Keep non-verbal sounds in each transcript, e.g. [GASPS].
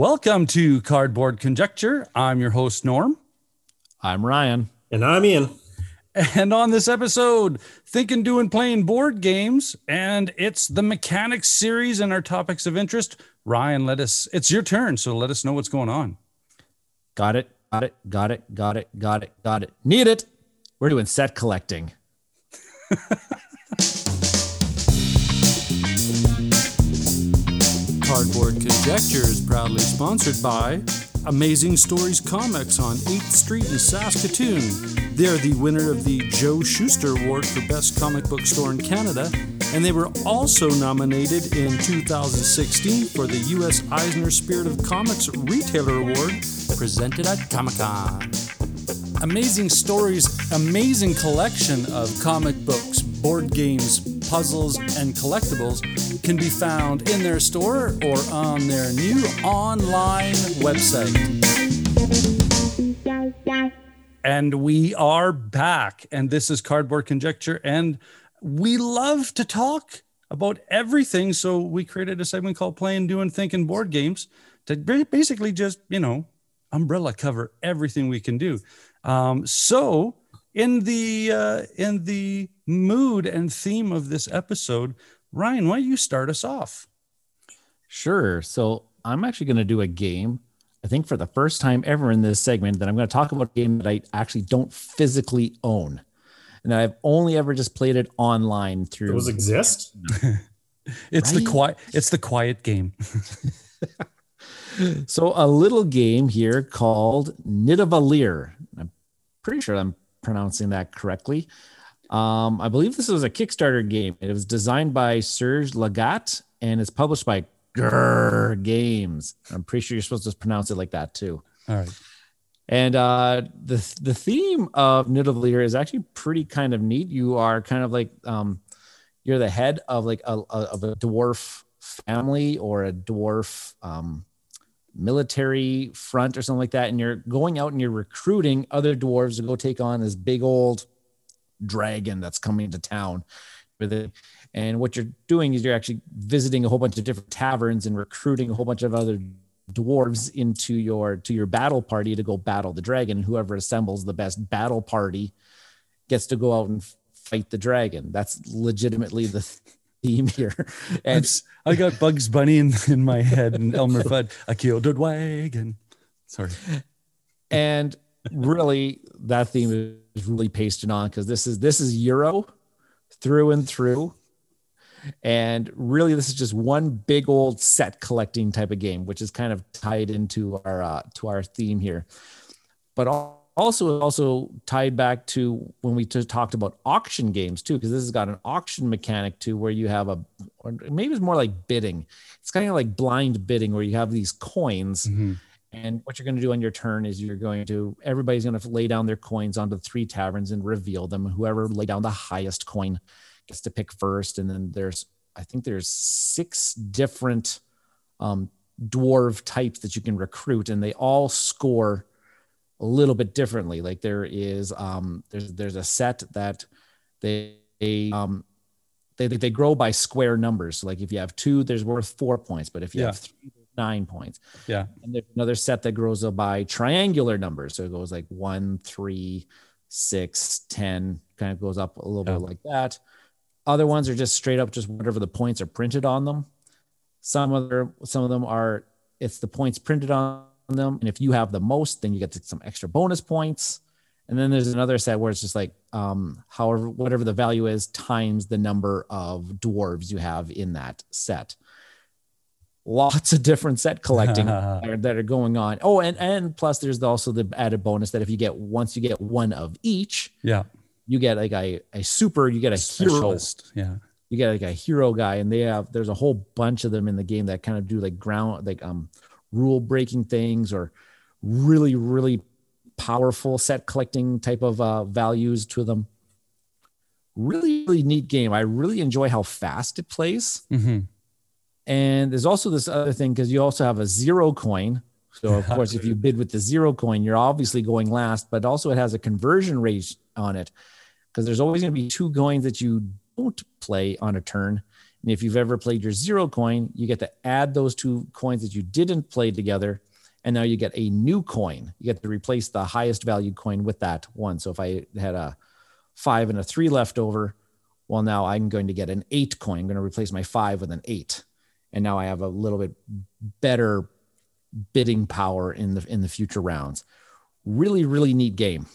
Welcome to Cardboard Conjecture. I'm your host, Norm. I'm Ryan. And I'm Ian. And on this episode, thinking, doing, playing board games, and it's the mechanics series and our topics of interest. Ryan, let us, it's your turn. So let us know what's going on. Got it. Got it. Got it. Got it. Got it. Got it. Need it. We're doing set collecting. [LAUGHS] Cardboard Conjecture is proudly sponsored by Amazing Stories Comics on 8th Street in Saskatoon. They are the winner of the Joe Shuster Award for Best Comic Book Store in Canada, and they were also nominated in 2016 for the U.S. Eisner Spirit of Comics Retailer Award presented at Comic Con. Amazing Stories' amazing collection of comic books, board games, puzzles, and collectibles can be found in their store or on their new online website. And we are back, and this is Cardboard Conjecture, and we love to talk about everything. So we created a segment called Playing, Doing, Thinking Board Games to basically just, you know, umbrella cover everything we can do. Um, so in the uh, in the mood and theme of this episode, Ryan, why don't you start us off? Sure. So I'm actually going to do a game. I think for the first time ever in this segment, that I'm going to talk about a game that I actually don't physically own, and I've only ever just played it online through. Those exist. [LAUGHS] it's right? the quiet. It's the quiet game. [LAUGHS] so a little game here called Nidavellir. I'm pretty sure I'm pronouncing that correctly. Um, I believe this was a Kickstarter game. It was designed by Serge Laget and it's published by Grrre Games. I'm pretty sure you're supposed to pronounce it like that too. All right. And uh, the the theme of Nidavellir is actually pretty kind of neat. You are kind of like um, you're the head of like a, a of a dwarf family or a dwarf um, military front or something like that, and you're going out and you're recruiting other dwarves to go take on this big old dragon that's coming to town with it. And what you're doing is you're actually visiting a whole bunch of different taverns and recruiting a whole bunch of other dwarves into your to your battle party to go battle the dragon. Whoever assembles the best battle party gets to go out and fight the dragon. That's legitimately the theme here. [LAUGHS] And I got Bugs Bunny in, in my head and Elmer Fudd. A wagon. Sorry. And really, that theme is really pasted on because this is this is Euro through and through. And really, this is just one big old set collecting type of game, which is kind of tied into our uh, to our theme here. But all also also tied back to when we t- talked about auction games too because this has got an auction mechanic too where you have a or maybe it's more like bidding it's kind of like blind bidding where you have these coins mm-hmm. and what you're going to do on your turn is you're going to everybody's going to lay down their coins onto the three taverns and reveal them whoever lay down the highest coin gets to pick first and then there's i think there's six different um, dwarf types that you can recruit and they all score a little bit differently. Like there is um, there's there's a set that they um, they they grow by square numbers. So like if you have two, there's worth four points, but if you yeah. have three, nine points. Yeah. And there's another set that grows by triangular numbers. So it goes like one, three, six, ten, kind of goes up a little yeah. bit like that. Other ones are just straight up just whatever the points are printed on them. Some other some of them are it's the points printed on them. And if you have the most, then you get some extra bonus points. And then there's another set where it's just like, um, however, whatever the value is times the number of dwarves you have in that set. Lots of different set collecting [LAUGHS] that, are, that are going on. Oh, and and plus there's also the added bonus that if you get once you get one of each, yeah, you get like a, a super, you get a, a hero. Yeah. you get like a hero guy, and they have there's a whole bunch of them in the game that kind of do like ground like um rule breaking things or really really powerful set collecting type of uh, values to them. Really, really neat game. I really enjoy how fast it plays. Mhm. And there's also this other thing because you also have a zero coin. So of [LAUGHS] course, if you bid with the zero coin, you're obviously going last, but also it has a conversion rate on it because there's always going to be two coins that you don't play on a turn. And if you've ever played your zero coin, you get to add those two coins that you didn't play together. And now you get a new coin. You get to replace the highest valued coin with that one. So if I had a five and a three left over, well, now I'm going to get an eight coin. I'm going to replace my five with an eight. And now I have a little bit better bidding power in the in the future rounds. Really, really neat game.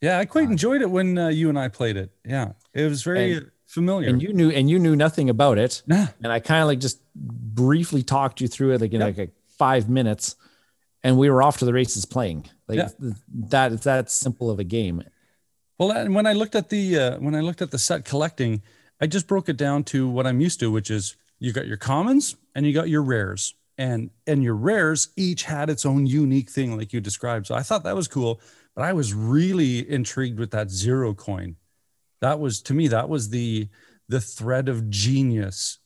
Yeah, I quite enjoyed it when uh, you and I played it. Yeah, it was very And- familiar. And you knew and you knew nothing about it. nah, And I kind of like just briefly talked you through it like in Yep. like five minutes. And we were off to the races playing. Like Yeah. that it's that simple of a game. Well, and when I looked at the uh, when I looked at the set collecting, I just broke it down to what I'm used to, which is you got your commons and you got your rares, and and your rares each had its own unique thing, like you described. So I thought that was cool, but I was really intrigued with that zero coin. That was to me that was the the thread of genius.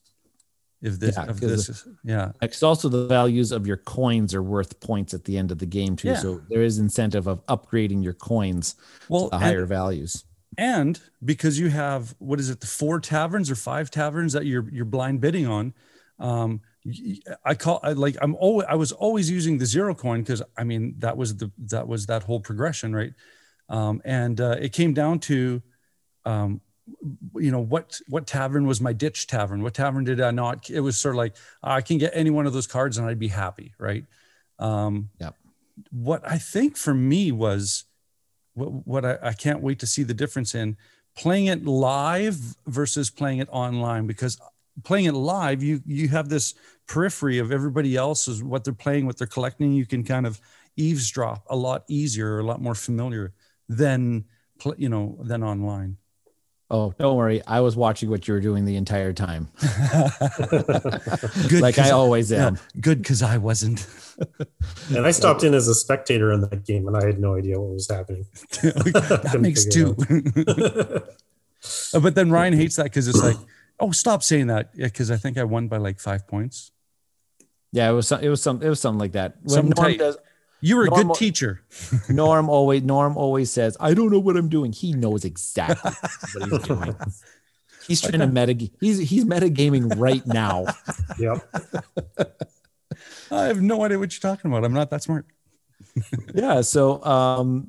If this, Yeah, of 'cause this, is, yeah, It's also the values of your coins are worth points at the end of the game too. Yeah. So there is incentive of upgrading your coins well, to and- higher values. and because you have what is it the four taverns or five taverns that you're you're blind bidding on um i call I like i'm always i was always using the zero coin because i mean that was the that was that whole progression right um and uh, it came down to um you know what what tavern was my ditch tavern? What tavern did i not it was sort of like i can get any one of those cards and i'd be happy right? Um Yep. what i think for me was what, what I, I can't wait to see the difference in playing it live versus playing it online because playing it live you you have this periphery of everybody else's what they're playing what they're collecting. You can kind of eavesdrop a lot easier a lot more familiar than you know than online Oh, don't worry. I was watching what you were doing the entire time. [LAUGHS] good like 'cause I always yeah, am. good because i wasn't [LAUGHS] And I stopped in as a spectator in that game, and I had no idea what was happening. [LAUGHS] that makes two but then ryan hates that because it's like oh stop saying that because i think i won by like five points Yeah, it was some, it was some it was something like that. When Norm does you were a Normal- good teacher [LAUGHS] Norm always Norm always says, I don't know what I'm doing. He knows exactly [LAUGHS] what he's doing. [LAUGHS] He's trying to meta he's he's metagaming right now. Yep. I have no idea what you're talking about. I'm not that smart. yeah so um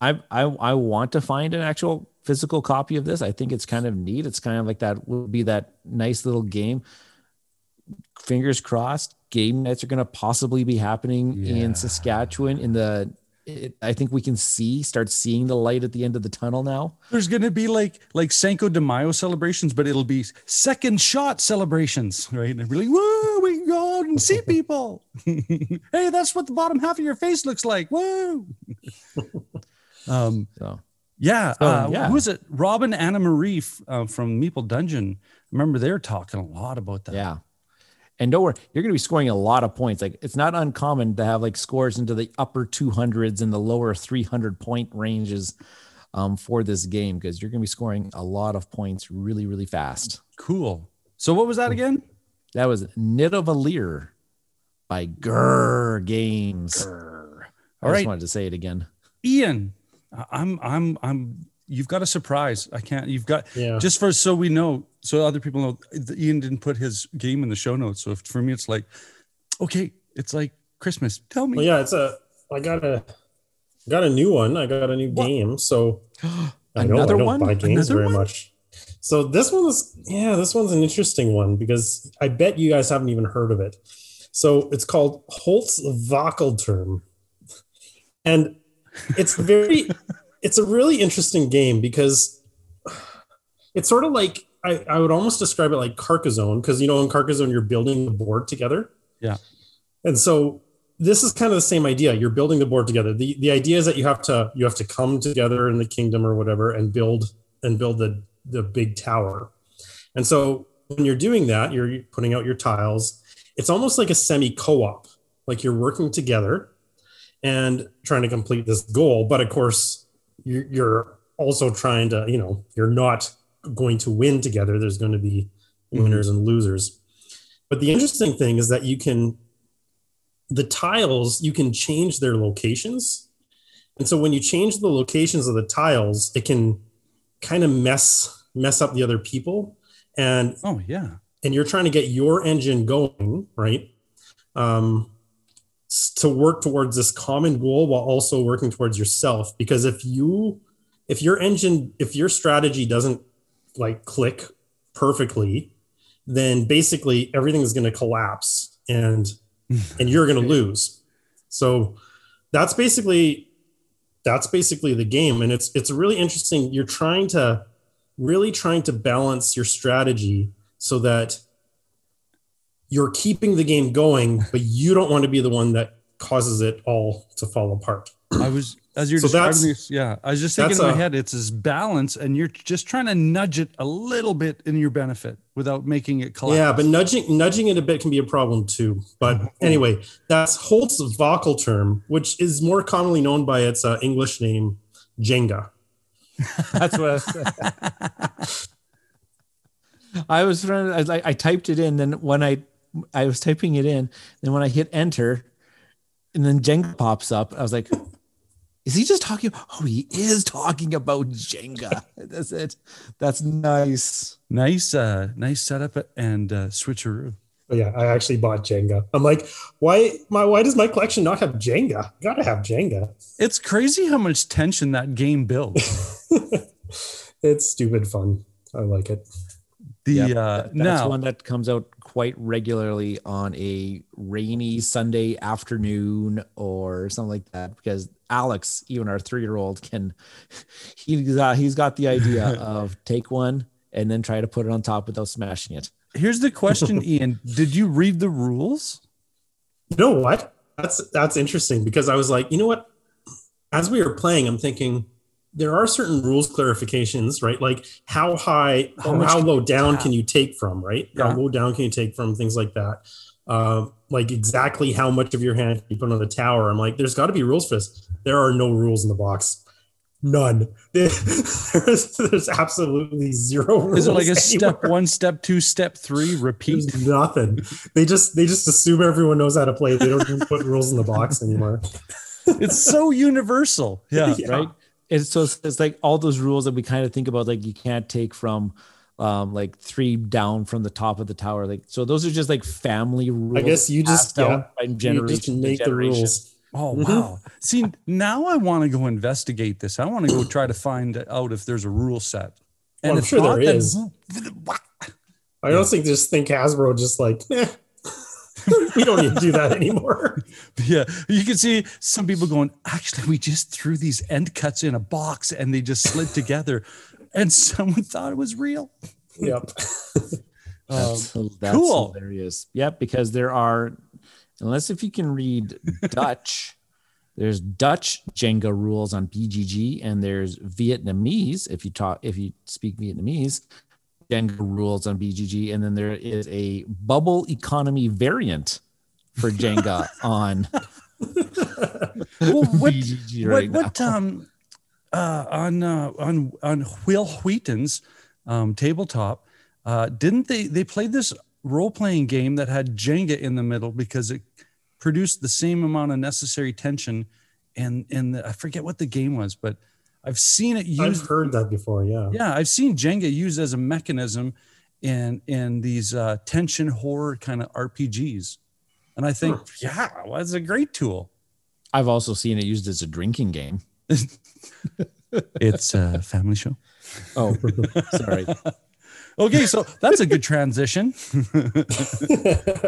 I, I i want to find an actual physical copy of this i think it's kind of neat it's kind of like that would be that nice little game fingers crossed game nights are going to possibly be happening Yeah. in saskatchewan in the it, i think we can see start seeing the light at the end of the tunnel now There's going to be like like Cinco de Mayo celebrations, but it'll be second shot celebrations, right? And really, woo, we go out and see [LAUGHS] people. [LAUGHS] hey, that's what the bottom half of your face looks like. Woo. [LAUGHS] um, so yeah, So, uh, yeah. Who is it? Robin Anna Marie uh, from Meeple Dungeon. Remember, they're talking a lot about that. yeah and don't worry you're going to be scoring a lot of points like it's not uncommon to have like scores into the upper 200s and the lower 300 point ranges um, for this game because you're going to be scoring a lot of points really really fast Cool. So, what was that again? that was Nidavellir by Grrre Games. I All just right. wanted to say it again. Ian, I'm, I'm, I'm. You've got a surprise. I can't. You've got Yeah. just for so we know, so other people know. Ian didn't put his game in the show notes. So if, for me, it's like, okay, it's like Christmas. Tell me. Well, yeah, it's a. I got a. Got a new one. I got a new What? game. So [GASPS] I know Another I don't one? buy games Another very one? much. So this one is yeah, this one's an interesting one because I bet you guys haven't even heard of it. So it's called Holz Wackelturm. And it's very [LAUGHS] it's a really interesting game because it's sort of like I, I would almost describe it like Carcassonne, because you know in Carcassonne you're building the board together. Yeah. And so this is kind of the same idea. You're building the board together. The the idea is that you have to you have to come together in the kingdom or whatever and build and build the the big tower. And so when you're doing that, you're putting out your tiles. It's almost like a semi co-op, like you're working together and trying to complete this goal. But of course, you're, you're also trying to, you know, you're not going to win together. There's going to be winners and losers. But the interesting thing is that you can, the tiles, you can change their locations. And so when you change the locations of the tiles, it can kind of mess mess up the other people. And Oh yeah. and you're trying to get your engine going, right? Um, to work towards this common goal while also working towards yourself. Because if you, if your engine, if your strategy doesn't like click perfectly, then basically everything is going to collapse and [LAUGHS] and you're going to lose. So that's basically that's basically the game. And it's it's really interesting. You're trying to really trying to balance your strategy so that you're keeping the game going but you don't want to be the one that causes it all to fall apart. I was as you're So describing this, yeah. I was just thinking in my a- head, it's this balance, and you're just trying to nudge it a little bit in your benefit without making it collapse. yeah but nudging nudging it a bit can be a problem too but anyway that's holt's Wackel term which is more commonly known by its uh, english name jenga [LAUGHS] That's what I was. [LAUGHS] I was trying. I, like- I typed it in. Then when I I was typing it in, then when I hit enter, and then Jenga pops up, I was like, "Is he just talking? Oh, he is talking about Jenga. [LAUGHS] That's it. That's nice. nice, uh, nice setup and uh, switcheroo. But yeah, I actually bought Jenga. I'm like, why my why does my collection not have Jenga? Gotta have Jenga. It's crazy how much tension that game builds. [LAUGHS] it's stupid fun. I like it. The Yep, uh, that- that's now, one that comes out quite regularly on a rainy Sunday afternoon or something like that. Because Alex, even our three-year-old, can [LAUGHS] he's got he's got the idea [LAUGHS] of take one and then try to put it on top without smashing it. here's the question, [LAUGHS] Ian. Did you read the rules? You know what? That's that's interesting because I was like, you know what? As we were playing, I'm thinking there are certain rules clarifications, right? Like how high How how low down can you take from, right? Yeah. How low down can you take from things like that? Uh, like exactly how much of your hand you put on the tower? I'm like, there's got to be rules for this. There are no rules in the box. None. [LAUGHS] there's, there's absolutely zero rules. Is it like a step one, step two, step three, repeat? There's nothing. They just they just assume everyone knows how to play. They don't even put rules in the box anymore. It's so universal. [LAUGHS] Yeah. Yeah. right? It's so it's, it's like all those rules that we kind of think about, like you can't take from um like three down from the top of the tower. Like so those are just like family rules. I guess you just passed down yeah, by you just make the rules. Oh Mhm. wow! See, now I want to go investigate this. I want to go [CLEARS THROAT] try to find out if there's a rule set. Well, I'm if sure there not, then- I don't think just think Hasbro just like [LAUGHS] eh, [LAUGHS] we don't need to do that anymore. [LAUGHS] Yeah, you can see some people going. Actually, we just threw these end cuts in a box and they just slid together, and someone thought it was real. yep. [LAUGHS] That's, um, that's cool. hilarious. Yep, because there are, unless if you can read Dutch, there's Dutch Jenga rules on BGG, and there's Vietnamese if you talk if you speak Vietnamese Jenga rules on BGG, and then there is a bubble economy variant for Jenga [LAUGHS] on Well, what BGG what, right what now. um uh on uh, on on Wil Wheaton's um tabletop uh didn't they they played this role playing game that had Jenga in the middle because it produced the same amount of necessary tension and and the, I forget what the game was but I've seen it used. I've used heard that before. Yeah. yeah I've seen Jenga used as a mechanism in in these uh tension horror kind of RPGs and I think yeah well, that's a great tool I've also seen it used as a drinking game. [LAUGHS] it's a family show Oh, [LAUGHS] sorry. [LAUGHS] Okay, so that's a good transition.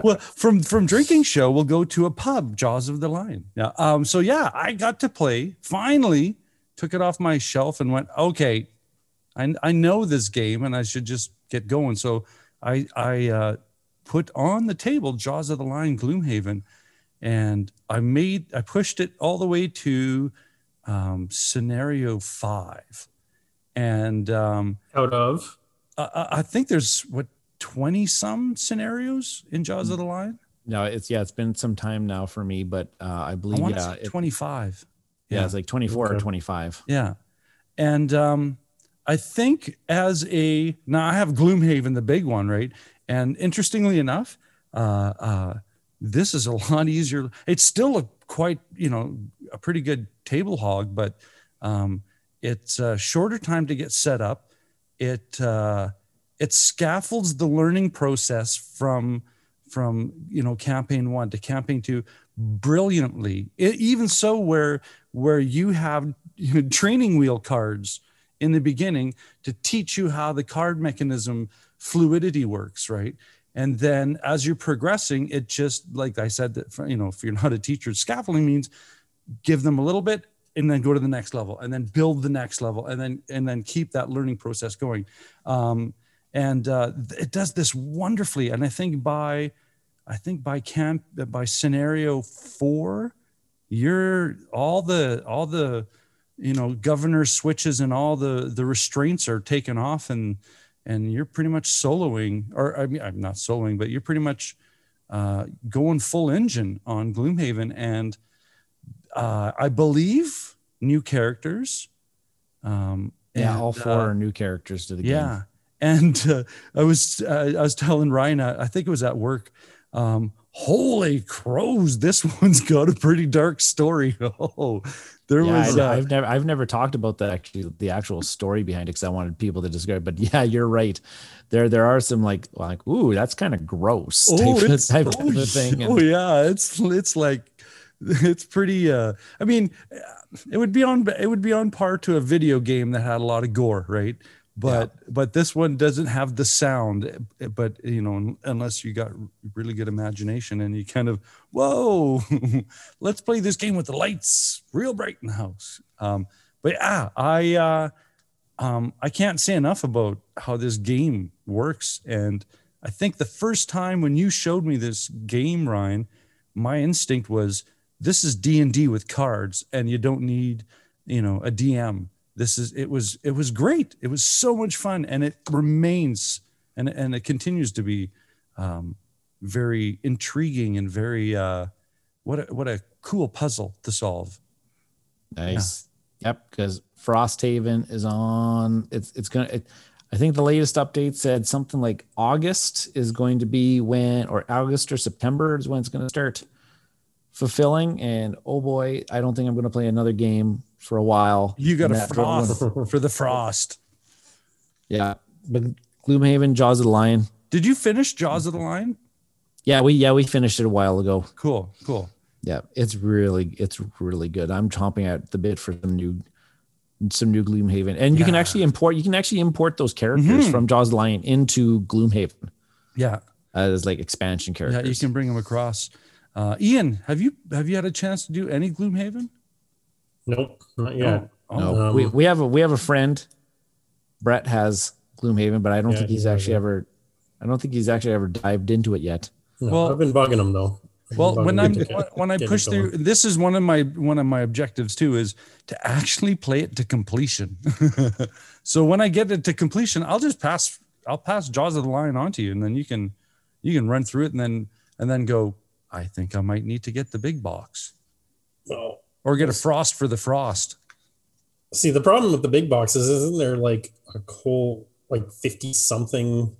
well, from from drinking show, we'll go to a pub, Jaws of the Lion. Yeah. Um. So yeah, I got to play. Finally, took it off my shelf and went. Okay, I I know this game, and I should just get going. So I I uh, put on the table Jaws of the Lion, Gloomhaven, and I made I pushed it all the way to um, scenario five, and um, Out of I, I think there's what 20 some scenarios in Jaws of the Lion. No, it's yeah, it's been some time now for me, but uh, I I believe want to yeah, say it- 25. Yeah, it's like 24 or 25. Yeah. And um, I think as a now I have Gloomhaven, the big one, right? And interestingly enough, uh, uh, this is a [LAUGHS] lot easier. It's still a quite, you know, a pretty good table hog, but um, it's a shorter time to get set up. It uh, it scaffolds the learning process from from you know campaign one to campaign two brilliantly. It, even so, where where you have [LAUGHS] training wheel cards in the beginning to teach you how the card mechanism fluidity works, right? And then as you're progressing, it just like I said that you know if you're not a teacher, scaffolding means give them a little bit and then go to the next level and then build the next level and then and then keep that learning process going. Um, and uh, it does this wonderfully. And I think by I think by camp by scenario four, you're all the all the you know governor switches and all the the restraints are taken off and and you're pretty much soloing or I mean I'm not soloing but you're pretty much uh, going full engine on Gloomhaven and uh, I believe new characters. Um, Yeah, and, all four uh, are new characters to the game. yeah, and uh, I was uh, I was telling Ryan, uh, I think it was at work. Um, holy crows, this [LAUGHS] one's got a pretty dark story. [LAUGHS] Oh, there Yeah, was. I, uh, have never I've never talked about the actually the actual story behind it because I wanted people to describe. But [LAUGHS] yeah, you're right. There there are some like like ooh that's kind of gross type, oh, of, it's, type oh, of thing. oh And, yeah, it's it's like it's pretty. Uh, I mean, it would be on it would be on par to a video game that had a lot of gore, right? But but this one doesn't have the sound. But you know, unless you got really good imagination and you kind of whoa, [LAUGHS] let's play this game with the lights real bright in the house. Um, but yeah, I uh, um, I can't say enough about how this game works. And I think the first time when you showed me this game, Ryan, my instinct was this is D and D with cards, and you don't need, you know, a DM. This is it was it was great. It was so much fun, and it remains and and it continues to be um, very intriguing and very uh, what a, what a cool puzzle to solve. nice. Yep, because Frosthaven is on. It's it's gonna. It, I think the latest update said something like August is going to be when, or August or September is when it's going to start fulfilling. And oh boy, I don't think I'm going to play another game for a while. You got a frost for the frost. Yeah, but Gloomhaven, Jaws of the Lion. Did you finish Jaws of the Lion? Yeah, we yeah we finished it a while ago. Cool, cool. Yeah, it's really it's really good. I'm chomping at the bit for some new some new Gloomhaven, and you can actually import you can actually import those characters Mhm. from Jaws of the Lion into Gloomhaven Yeah, as like expansion characters. yeah, you can bring them across. Uh, Ian, have you have you had a chance to do any Gloomhaven? Nope, not yet. Oh, no, Um, we we have a we have a friend. Brett has Gloomhaven, but I don't Yeah, think he's has actually it. ever. I don't think he's actually ever dived into it yet. No, Well- I've been bugging him though. I've Well, when I'm get- when I push through, going. this is one of my one of my objectives too is to actually play it to completion. [LAUGHS] so when I get it to completion, I'll just pass I'll pass Jaws of the Lion on to you, and then you can you can run through it and then and then go. I think I might need to get the big box Oh. Or get a frost for the frost. See, the problem with the big boxes isn't there like a whole like fifty something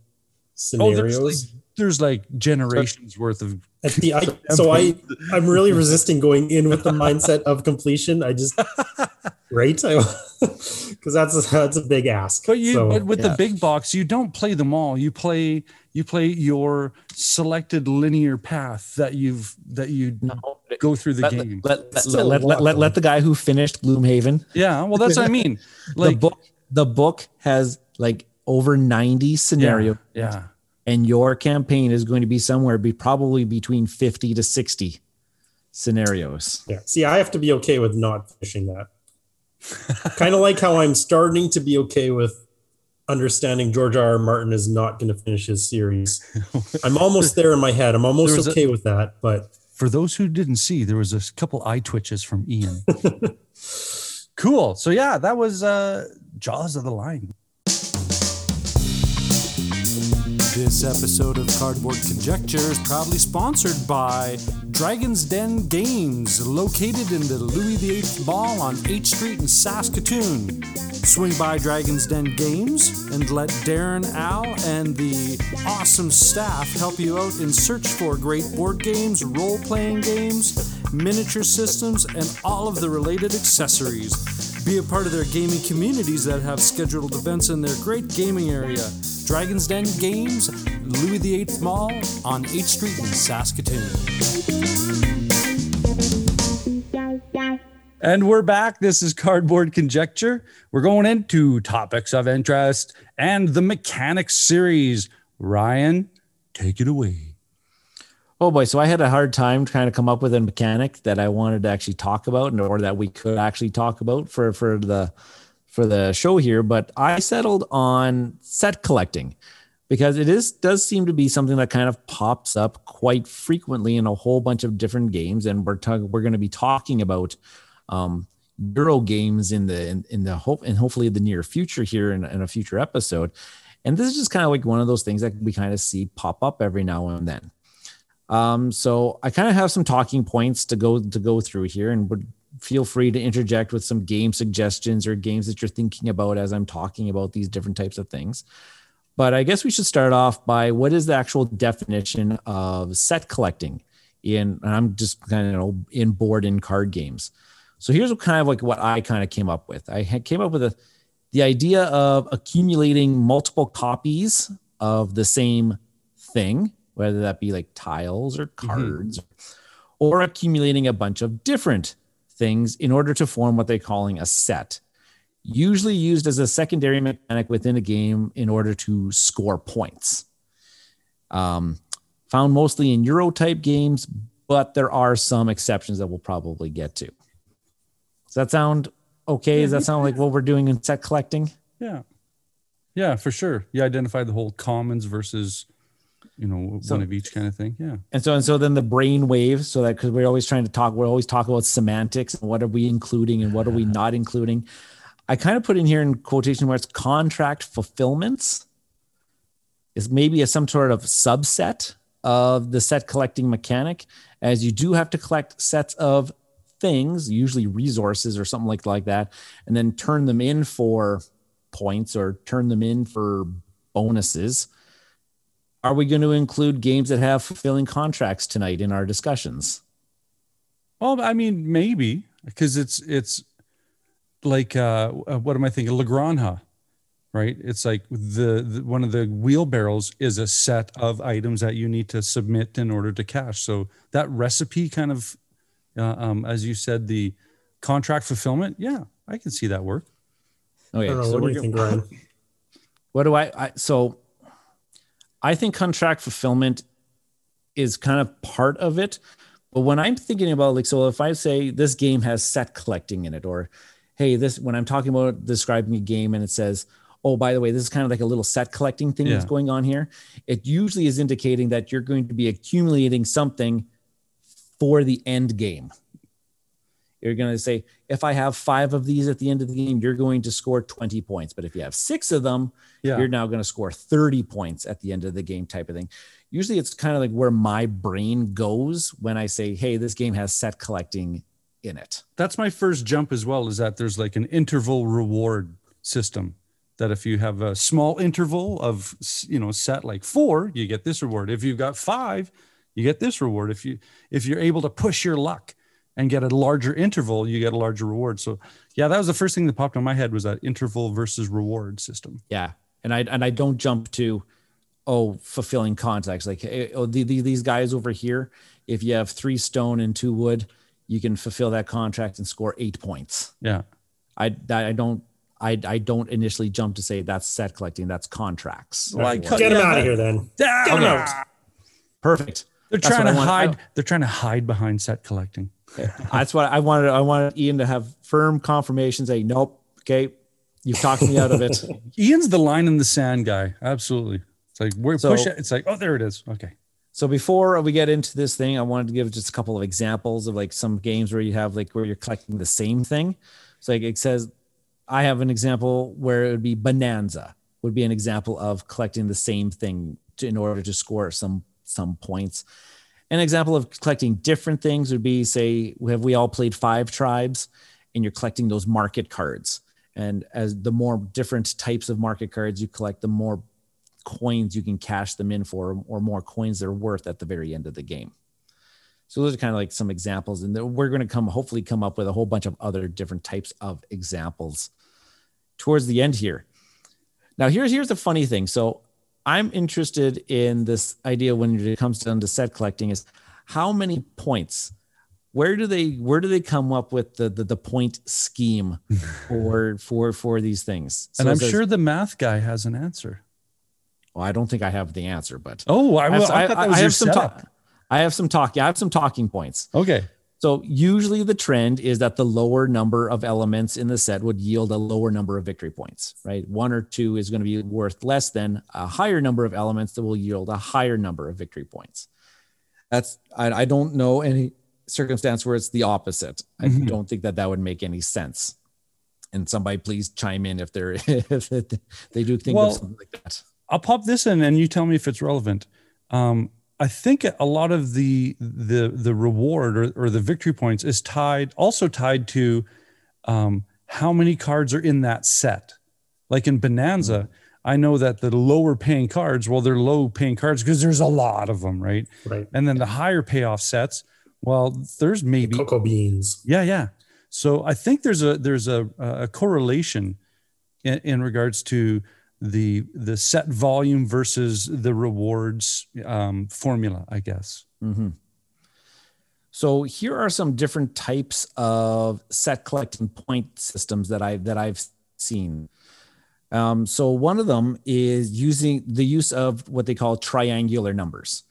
Oh, there's like, scenarios? there's like generations worth of At the I, so I I'm really resisting going in with the mindset of completion. I just [LAUGHS] right because [LAUGHS] that's a, that's a big ask. But you, So, but with yeah. the big box, you don't play them all. You play, you play your selected linear path that you've that you No, go through the let, game. let, let, let, let, let, let, the guy who finished Gloomhaven. yeah, well, that's what I mean. [LAUGHS] the Like book the book has like over 90 scenarios yeah, and your campaign is going to be somewhere be probably between 50 to 60 scenarios yeah. See, I have to be okay with not finishing that. [LAUGHS] kind of like how I'm starting to be okay with understanding George R. R. Martin is not going to finish his series. [LAUGHS] I'm almost there in my head. I'm almost was a- okay with that, but For those who didn't see, there was a couple eye twitches from Ian. [LAUGHS] cool. So yeah, that was uh Jaws of the Lion. This episode of Cardboard Conjecture is proudly sponsored by Dragon's Den Games, located in the Louis VIII Mall on 8th Street in Saskatoon. Swing by Dragon's Den Games and let Darren, Al, and the awesome staff help you out in search for great board games, role playing games, miniature systems, and all of the related accessories. Be a part of their gaming communities that have scheduled events in their great gaming area. Dragon's Den Games, Louis VIII Mall on 8th Street in Saskatoon. And we're back. This is Cardboard Conjecture. We're going into topics of interest and the mechanics series. Ryan, take it away. Oh boy, so I had a hard time trying to come up with a mechanic that I wanted to actually talk about, or that we could actually talk about for for the for the show here. But I settled on set collecting because it is does seem to be something that kind of pops up quite frequently in a whole bunch of different games, and we're we're going to be talking about um, Euro games in the in, in the hope and hopefully the near future here in, in a future episode. And this is just kind of like one of those things that we kind of see pop up every now and then. Um, so I kind of have some talking points to go to go through here, and would feel free to interject with some game suggestions or games that you're thinking about as I'm talking about these different types of things. But I guess we should start off by what is the actual definition of set collecting in, and I'm just kind of in board in card games. So here's what kind of like what I kind of came up with. I came up with a, the idea of accumulating multiple copies of the same thing whether that be like tiles or mm-hmm. cards mm-hmm. or accumulating a bunch of different things in order to form what they're calling a set usually used as a secondary mechanic within a game in order to score points. Um, found mostly in euro type games but there are some exceptions that we'll probably get to. Does that sound okay? Does that sound like what we're doing in set collecting? Yeah. Yeah for sure. You identified the whole commons versus you know so, one of each kind of thing yeah. And so and so then the brain waves so that because we're always trying to talk we're always talking about semantics and what are we including and what are we not including. I kind of put in here in quotation marks contract fulfillments is maybe a some sort of subset of the set collecting mechanic as you do have to collect sets of things usually resources or something like like that and then turn them in for points or turn them in for bonuses are we going to include games that have fulfilling contracts tonight in our discussions? Well, I mean, maybe because it's it's like uh, uh, what am I thinking? La Granja, right? It's like the, the, one of the wheelbarrows is a set of items that you need to submit in order to cash. So that recipe kind of, uh, um, as you said, the contract fulfillment. Yeah, I can see that work. Okay, so what do you think, Ryan? [LAUGHS] What do I, I so I think contract fulfillment is kind of part of it. But when I'm thinking about like, so if I say this game has set collecting in it, or hey, this when I'm talking about describing a game and it says, oh, by the way, this is kind of like a little set collecting thing yeah. that's going on here, it usually is indicating that you're going to be accumulating something for the end game. You're going to say, if I have five of these at the end of the game, you're going to score 20 points. But if you have six of them, yeah. you're now going to score 30 points at the end of the game, type of thing. Usually it's kind of like where my brain goes when I say, hey, this game has set collecting in it. That's my first jump as well, is that there's like an interval reward system that if you have a small interval of you know set like four you get this reward if you've got five you get this reward if you if you're able to push your luck and get a larger interval, you get a larger reward. So yeah, that was the first thing that popped in my head was that interval versus reward system. Yeah. And I and I don't jump to oh fulfilling contacts like eh, oh, the, the, these guys over here if you have three stone and two wood you can fulfill that contract and score eight points. Yeah. I i don't I, I don't initially jump to say that's set collecting that's contracts. Like get him out of here then. Get him out. Perfect they're that's trying to hide oh. they're trying to hide behind set collecting that's what I wanted. I wanted Ian to have firm confirmation. Say, nope. Okay, you've talked me out of it. [LAUGHS] Ian's the line in the sand guy. Absolutely. It's like we so, push it. It's like, oh, there it is. Okay. So before we get into this thing, I wanted to give just a couple of examples of like some games where you have like where you're collecting the same thing. So like it says, I have an example where it would be Bonanza would be an example of collecting the same thing to, in order to score some some points. An example of collecting different things would be say, have we all played five tribes and you're collecting those market cards. And as the more different types of market cards you collect, the more coins you can cash them in for, or more coins they're worth at the very end of the game. So those are kind of like some examples, and we're going to come hopefully come up with a whole bunch of other different types of examples towards the end here. Now here's here's the funny thing. So I'm interested in this idea when it comes down to set collecting is how many points where do they where do they come up with the the, the point scheme [LAUGHS] for for for these things? So and i'm sure the math guy has an answer. Well i don't think i have the answer but oh i, will, I, I, I have some talk. i have some talk i have some talking points. Okay so usually the trend is that the lower number of elements in the set would yield a lower number of victory points, right? One or two is going to be worth less than a higher number of elements that will yield a higher number of victory points. That's I, I don't know any circumstance where it's the opposite. Mm-hmm. I don't think that that would make any sense. And somebody please chime in if they're [LAUGHS] if they do think well, of something like that. I'll pop this in and you tell me if it's relevant. Um, I think a lot of the the the reward or, or the victory points is tied also tied to um, how many cards are in that set. Like in Bonanza, mm-hmm. I know that the lower paying cards, well, they're low paying cards because there's a lot of them, right? Right. And then the higher payoff sets, well, there's maybe the cocoa beans. Yeah, yeah. So I think there's a there's a, a correlation in, in regards to the the set volume versus the rewards um, formula, I guess. Mm-hmm. So here are some different types of set collecting point systems that I that I've seen. Um, so one of them is using the use of what they call triangular numbers,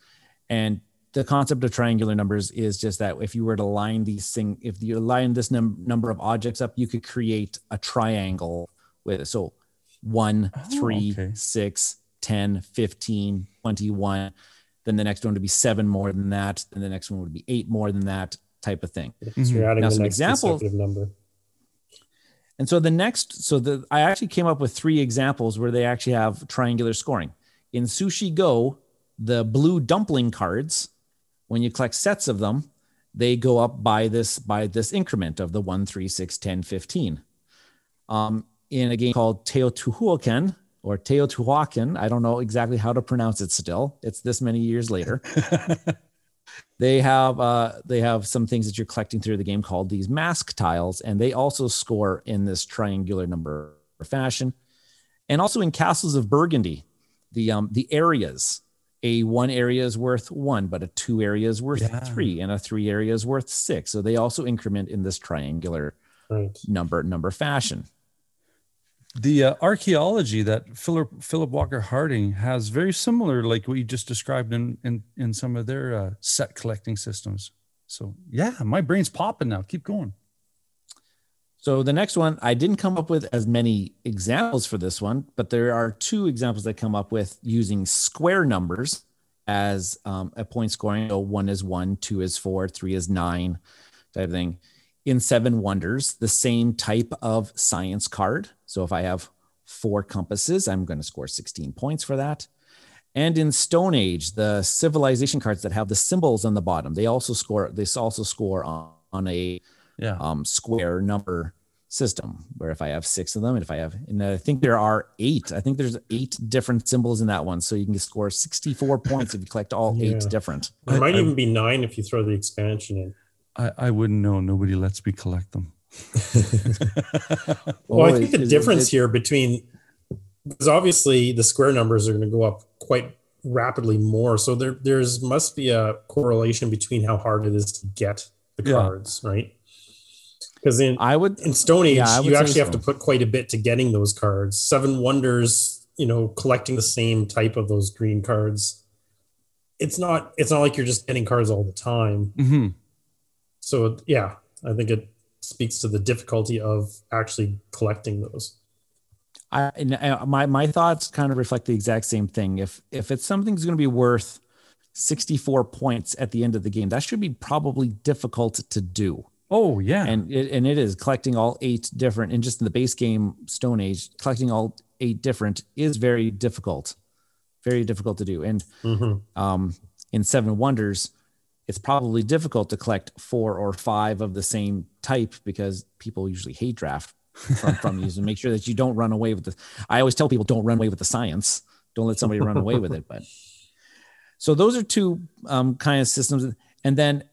and the concept of triangular numbers is just that if you were to line these thing, if you line this num- number of objects up, you could create a triangle with it. So 1, oh, 3, okay. 6, 10, 15, 21. Then the next one would be seven more than that. Then the next one would be eight more than that type of thing. So you're adding now, the some next examples, number. And so the next, so the I actually came up with three examples where they actually have triangular scoring. In Sushi Go, the blue dumpling cards, when you collect sets of them, they go up by this by this increment of the 1, 3, 6, 10, 15. Um, in a game called Teotihuacan or Teotihuacan. I don't know exactly how to pronounce it still. It's this many years later. [LAUGHS] they have uh, they have some things that you're collecting through the game called these mask tiles, and they also score in this triangular number fashion. And also in Castles of Burgundy, the um, the areas. A one area is worth one, but a two area is worth yeah. three, and a three area is worth six. So they also increment in this triangular right. number number fashion the uh, archaeology that Philip Philip Walker Harding has very similar, like what you just described in in, in some of their uh, set collecting systems. So yeah, my brain's popping now. Keep going. So the next one, I didn't come up with as many examples for this one, but there are two examples that come up with using square numbers as um, a point scoring. So one is one, two is four, three is nine, type of thing in Seven Wonders the same type of science card. So if I have four compasses, I'm going to score 16 points for that. And in Stone Age, the civilization cards that have the symbols on the bottom, they also score. They also score on, on a yeah. um, square number system. Where if I have six of them, and if I have, and I think there are eight. I think there's eight different symbols in that one, so you can score 64 points if you collect all yeah. eight different. There might I, even be nine if you throw the expansion in. I, I wouldn't know. Nobody lets me collect them. [LAUGHS] well, I think the difference here between because obviously the square numbers are going to go up quite rapidly more. So there there's must be a correlation between how hard it is to get the cards, yeah. right? Because in I would in Stone Age yeah, you actually so. have to put quite a bit to getting those cards. Seven Wonders, you know, collecting the same type of those green cards. It's not it's not like you're just getting cards all the time. Mm-hmm so yeah, I think it speaks to the difficulty of actually collecting those. I uh, my my thoughts kind of reflect the exact same thing. If if it's something's going to be worth 64 points at the end of the game, that should be probably difficult to do. Oh yeah, and it, and it is collecting all eight different, and just in the base game Stone Age, collecting all eight different is very difficult very difficult to do. And Mhm. um, in Seven Wonders, it's probably difficult to collect four or five of the same type because people usually hate draft from, from you. And make sure that you don't run away with the. I always tell people don't run away with the science. Don't let somebody run away with it. But [LAUGHS] so those are two um, kind of systems, and then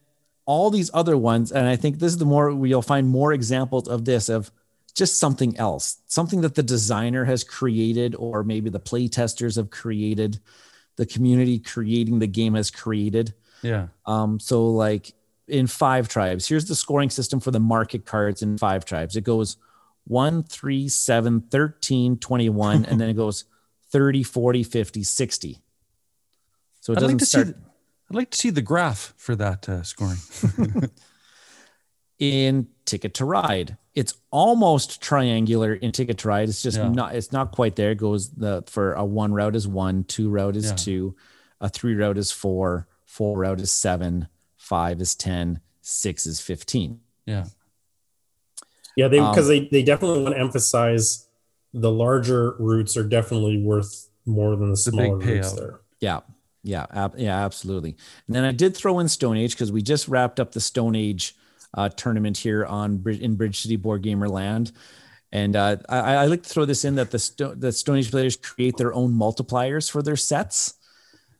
all these other ones. And I think this is the more where you'll find more examples of this of just something else, something that the designer has created, or maybe the play testers have created, the community creating the game has created. Yeah. Um, so like in five tribes, here's the scoring system for the market cards in five tribes. It goes 1, 3, 7, 13, 21, and then it goes 30, 40, 50, 60. So it I'd doesn't like to start see. I'd like to see the graph for that uh, scoring. [LAUGHS] in Ticket to Ride. It's almost triangular in Ticket to Ride. It's just Yeah. not. It's not quite there. It goes the for a one route is one, two route is Yeah. two, a three route is four, four out is seven, five is ten, six is fifteen. yeah. Yeah, they Um, because they they definitely want to emphasize the larger routes are definitely worth more than the The smaller routes payout. there. Yeah. Yeah. ab- yeah. Absolutely. And then I did throw in Stone Age because we just wrapped up the Stone Age uh, tournament here on in Bridge City Board Gamer Land. And uh, I, I like to throw this in that the, Sto- the Stone Age players create their own multipliers for their sets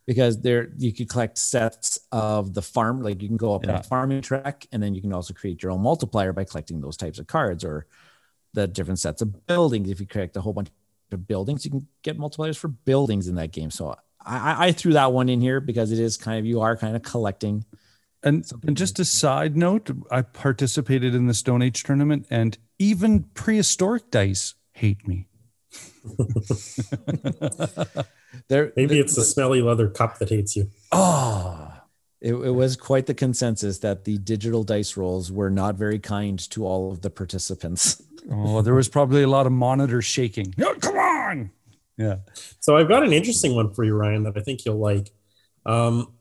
because they're you could collect sets of the farm, like you can go up on a farming track, and then you can also create your own multiplier by collecting those types of cards or the different sets of buildings. If you collect a whole bunch of buildings, you can get multipliers for buildings in that game. So I, I- I threw that one in here because it is kind of you are kind of collecting. And, and just a side note, I participated in the Stone Age tournament, and even prehistoric dice hate me. [LAUGHS] There, Maybe it's the smelly leather cup that hates you. Oh, it, it was quite the consensus that the digital dice rolls were not very kind to all of the participants. oh, there was probably a lot of monitors shaking. No, come on. Yeah. So I've got an interesting one for you, Ryan, that I think you'll like. Um,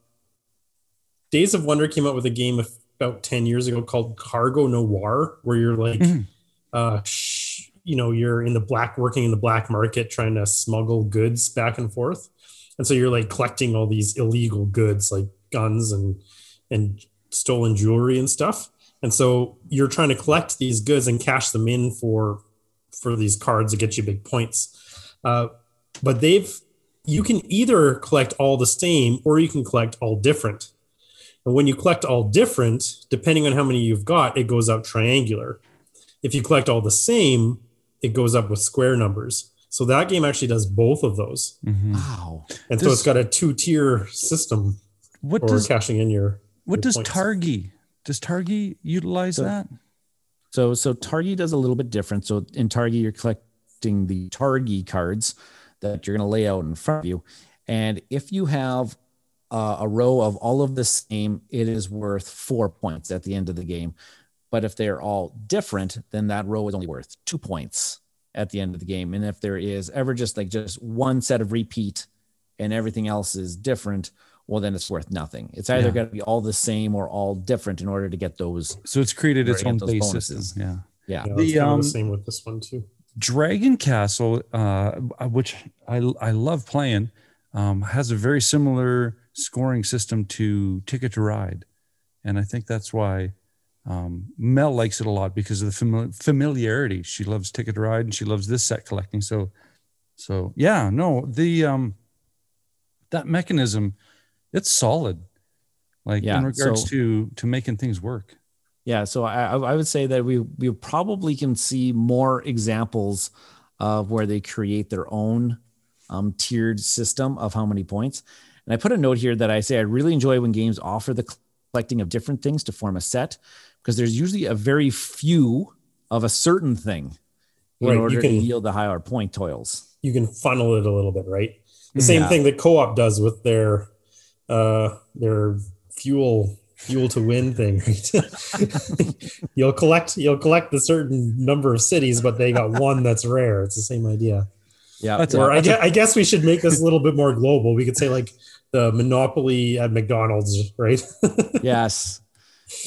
Days of Wonder came out with a game about 10 years ago called Cargo Noir, where you're like, Mhm. uh, sh- you know, you're in the black, working in the black market, trying to smuggle goods back and forth. And so you're like collecting all these illegal goods like guns and, and stolen jewelry and stuff. And so you're trying to collect these goods and cash them in for, for these cards to get you big points. Uh, but they've you can either collect all the same or you can collect all different. And when you collect all different, depending on how many you've got, it goes up triangular. If you collect all the same, it goes up with square numbers. So that game actually does both of those. Mhm. Wow. And so it's got a two tier system What for does cashing in your. what your does points. Targi? Does Targi utilize So- that? So so Targi does a little bit different. So in Targi, you're collecting the Targi cards that you're going to lay out in front of you, and if you have uh, a row of all of the same, it is worth four points at the end of the game. But if they're all different, then that row is only worth two points at the end of the game. And if there is ever just like just one set of repeat and everything else is different, well, then it's worth nothing. It's either Yeah. got to be all the same or all different in order to get those. So it's created its own get base bonuses. system. Yeah. Yeah. Yeah, The, it's kind of um, the same with this one too. Dragon Castle, uh, which I I love playing, um, has a very similar scoring system to Ticket to Ride, and I think that's why um, Mel likes it a lot because of the fami- familiarity. She loves Ticket to Ride and she loves this set collecting. So, so yeah, no, the um, that mechanism, it's solid. Like Yeah, in regards so- to to making things work. Yeah, so I, I I would say that we we probably can see more examples of where they create their own um, tiered system of how many points. And I put a note here that I say I really enjoy when games offer the collecting of different things to form a set because there's usually a very few of a certain thing in Right, you order can- to yield the higher point toils. You can funnel it a little bit, right? The same Yeah. thing that co-op does with their uh their fuel fuel to win thing [LAUGHS] right [LAUGHS] you'll collect you'll collect a certain number of cities but they got one that's rare it's the same idea Yeah, That's or I guess, I guess we should make this a little bit more global we could say like the monopoly at mcdonald's right [LAUGHS] yes.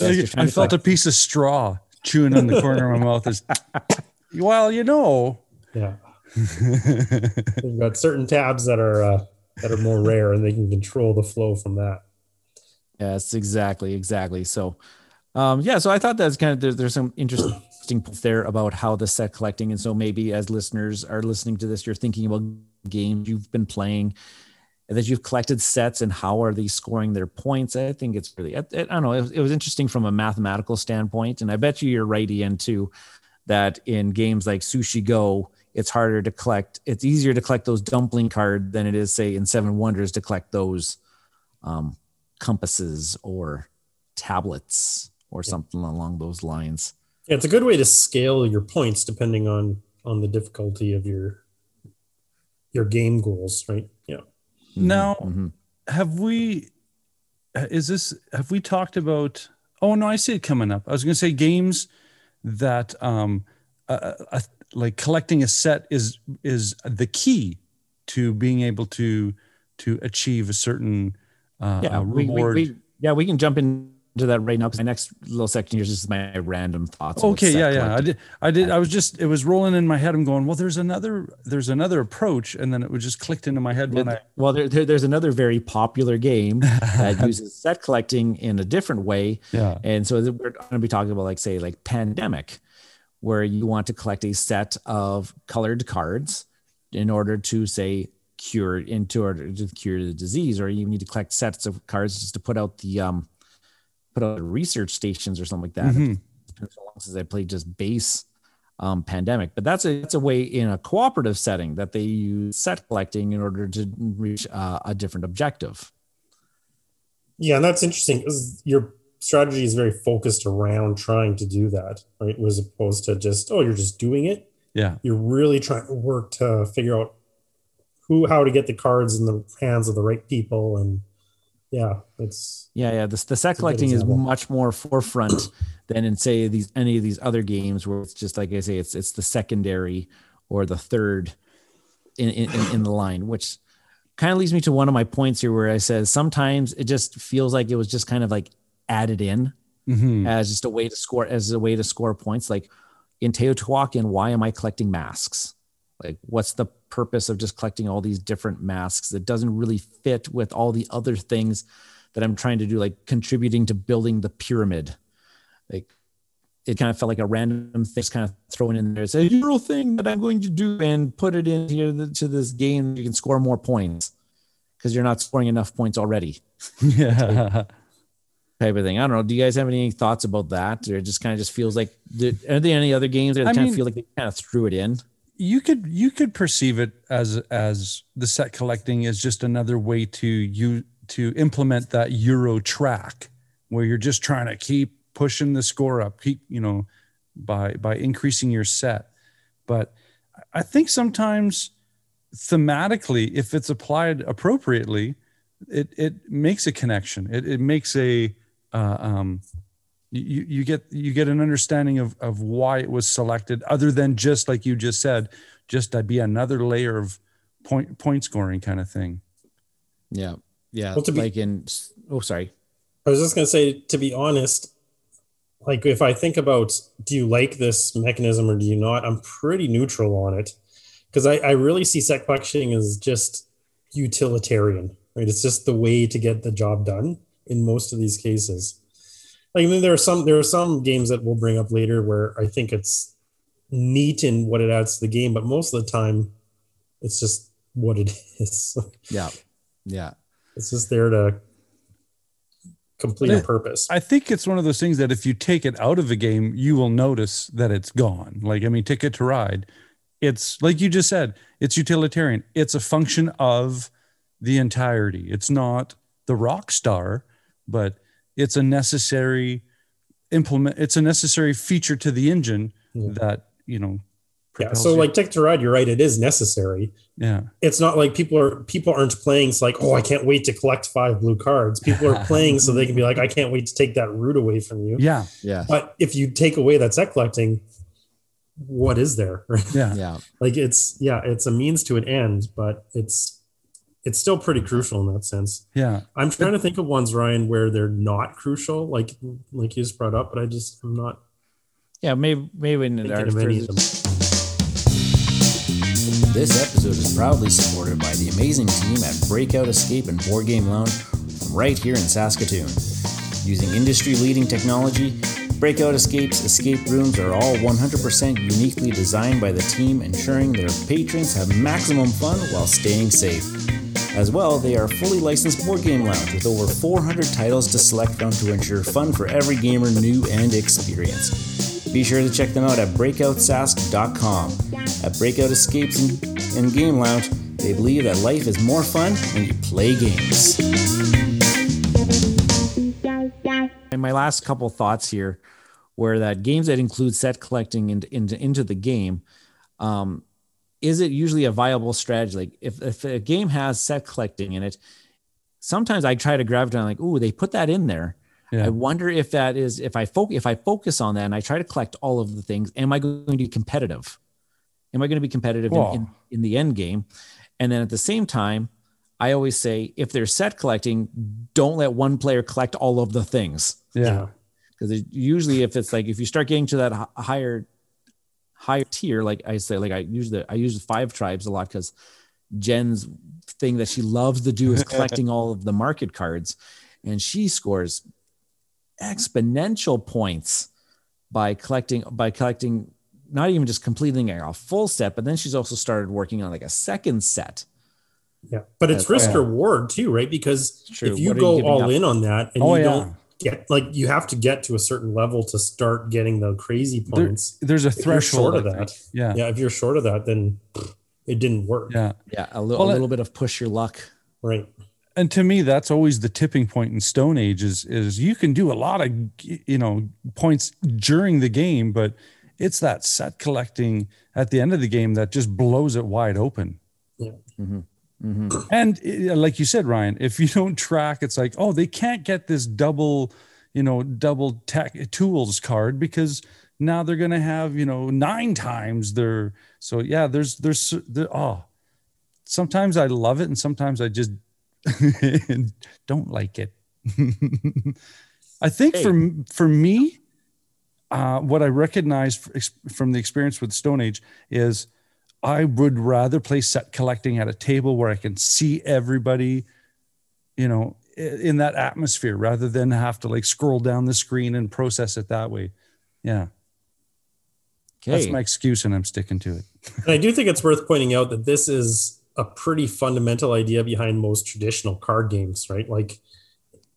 I, Yes, you're trying I to felt a piece of straw chewing on the corner of my mouth. Is [LAUGHS] well, you know. yeah we've got certain tabs that are uh, that are more rare, and they can control the flow from that. Yes, exactly, exactly. So, um, yeah, so I thought that's kind of there's, there's some interesting points there about how the set collecting, and so maybe as listeners are listening to this, you're thinking about games you've been playing that you've collected sets and how are they scoring their points. I think it's really, I, I don't know, it was, it was, interesting from a mathematical standpoint. And I bet you you're right, Ian, too, that in games like Sushi Go, it's harder to collect, it's easier to collect those dumpling card than it is, say, in Seven Wonders to collect those um, compasses or tablets or something along those lines. Yeah, it's a good way to scale your points depending on on the difficulty of your your game goals, right? Yeah. Now, mm-hmm. have we? Is this? Have we talked about? Oh no, I see it coming up. I was going to say games that um, uh, uh, like collecting a set is is the key to being able to to achieve a certain uh, yeah, reward. We, we, we, yeah, we can jump in to that right now because my next little section here is just my random thoughts. Okay, yeah, yeah. I did, I did. I was just, it was rolling in my head. I'm going, well, there's another, there's another approach, and then it was just clicked into my head when I. Well, there, there, there's another very popular game [LAUGHS] that uses set collecting in a different way. Yeah. And so we're going to be talking about, like, say, like Pandemic, where you want to collect a set of colored cards in order to say cure into order to cure the disease, or you need to collect sets of cards just to put out the um put out research stations or something like that. Mm-hmm. So long as I played just base um, pandemic, but that's a that's a way in a cooperative setting that they use set collecting in order to reach uh, a different objective. Yeah, and that's interesting because your strategy is very focused around trying to do that, right? As opposed to just oh, you're just doing it. Yeah, you're really trying to work to figure out who how to get the cards in the hands of the right people and yeah, it's yeah, yeah. The, the set collecting is much more forefront than in say these any of these other games where it's just like I say, it's it's the secondary or the third in in, in the line, which kind of leads me to one of my points here where I said sometimes it just feels like it was just kind of like added in mm-hmm. as just a way to score as a way to score points. Like in Teotihuacan, why am I collecting masks? Like, what's the purpose of just collecting all these different masks that doesn't really fit with all the other things that I'm trying to do, like contributing to building the pyramid? Like, it kind of felt like a random thing, just kind of thrown in there. It's a hero thing that I'm going to do and put it in here to this game. You can score more points because you're not scoring enough points already. Yeah. [LAUGHS] type of thing. I don't know. Do you guys have any thoughts about that? Or it just kind of just feels like, are there any other games that I kind mean, of feel like they kind of threw it in? You could you could perceive it as as the set collecting is just another way to you to implement that euro track where you're just trying to keep pushing the score up keep you know by by increasing your set. But i think sometimes thematically if it's applied appropriately it it makes a connection. It, it makes a uh, um, you, you get you get an understanding of, of why it was selected other than just like you just said just to be another layer of point point scoring kind of thing. Yeah. Yeah. Well, to be, like in oh sorry. I was just going to say to be honest like if i think about do you like this mechanism or do you not i'm pretty neutral on it. Because I, I really see set collecting as just utilitarian right? It's just the way to get the job done in most of these cases like I mean, there are some there are some games that we'll bring up later where I think it's neat in what it adds to the game, but most of the time, it's just what it [LAUGHS] is. yeah, yeah. It's just there to complete a purpose. I think it's one of those things that if you take it out of a game, you will notice that it's gone. Like I mean, Ticket to Ride, it's like you just said, it's utilitarian. It's a function of the entirety. It's not the rock star, but it's a necessary implement it's a necessary feature to the engine yeah. that you know yeah so you. like ticket to ride you're right it is necessary. Yeah. It's not like people are people aren't playing it's like oh i can't wait to collect five blue cards. People are playing so they can be like i can't wait to take that route away from you. Yeah. Yeah. But if you take away that set collecting what is there? [LAUGHS] Yeah. Yeah. Like it's yeah it's a means to an end but it's it's still pretty crucial in that sense. Yeah. I'm trying to think of ones, Ryan, where they're not crucial, like like you just brought up, but I just I'm not Yeah, maybe maybe in the of any of them. This episode is proudly supported by the amazing team at Breakout Escape and Board Game Lounge right here in Saskatoon. Using industry leading technology, Breakout Escape's escape rooms are all 100% uniquely designed by the team, ensuring their patrons have maximum fun while staying safe. As well, they are a fully licensed board game lounge with over 400 titles to select from to ensure fun for every gamer, new and experienced. Be sure to check them out at breakoutsask.com. At Breakout Escapes and, and Game Lounge, they believe that life is more fun when you play games. And my last couple thoughts here were that games that include set collecting into into, into the game, um, is it usually a viable strategy? Like if, if a game has set collecting in it, sometimes I try to gravitate on like, ooh, they put that in there. Yeah. I wonder if that is if I focus if I focus on that and I try to collect all of the things, am I going to be competitive? Am I going to be competitive in, in, in the end game? And then at the same time, I always say if they're set collecting, don't let one player collect all of the things Yeah. because usually if it's like if you start getting to that hi- higher higher tier like i say like i use the i use five tribes a lot because jen's thing that she loves to do is [LAUGHS] collecting all of the market cards and she scores exponential points by collecting by collecting not even just completing a full set but then she's also started working on like a second set Yeah, but it's risk yeah. reward too, right? Because if you What are you go all up? in on that and Oh, you yeah. don't get like you have to get to a certain level to start getting the crazy There- points. there's a If threshold short of that. Yeah. yeah, if you're short of that, then it didn't work. Yeah. yeah a, li- Well, a it- little bit of push your luck Right. and to me that's always the tipping point in stone age is is you can do a lot of you know points during the game but it's that set collecting at the end of the game that just blows it wide open Yeah. Mhm. Mhm. and uh, like you said ryan if you don't track it's like oh they can't get this double you know double tech tools card because now they're going to have you know nine times their so yeah there's there's there, oh. Sometimes i love it and sometimes i just [LAUGHS] don't like it. [LAUGHS] I think for for me uh, what i recognize from the experience with stone age is I would rather play set collecting at a table where I can see everybody, you know, in that atmosphere rather than have to like scroll down the screen and process it that way. Yeah. That's my excuse and I'm sticking to it. And I do think it's worth pointing out that this is a pretty fundamental idea behind most traditional card games, right? Like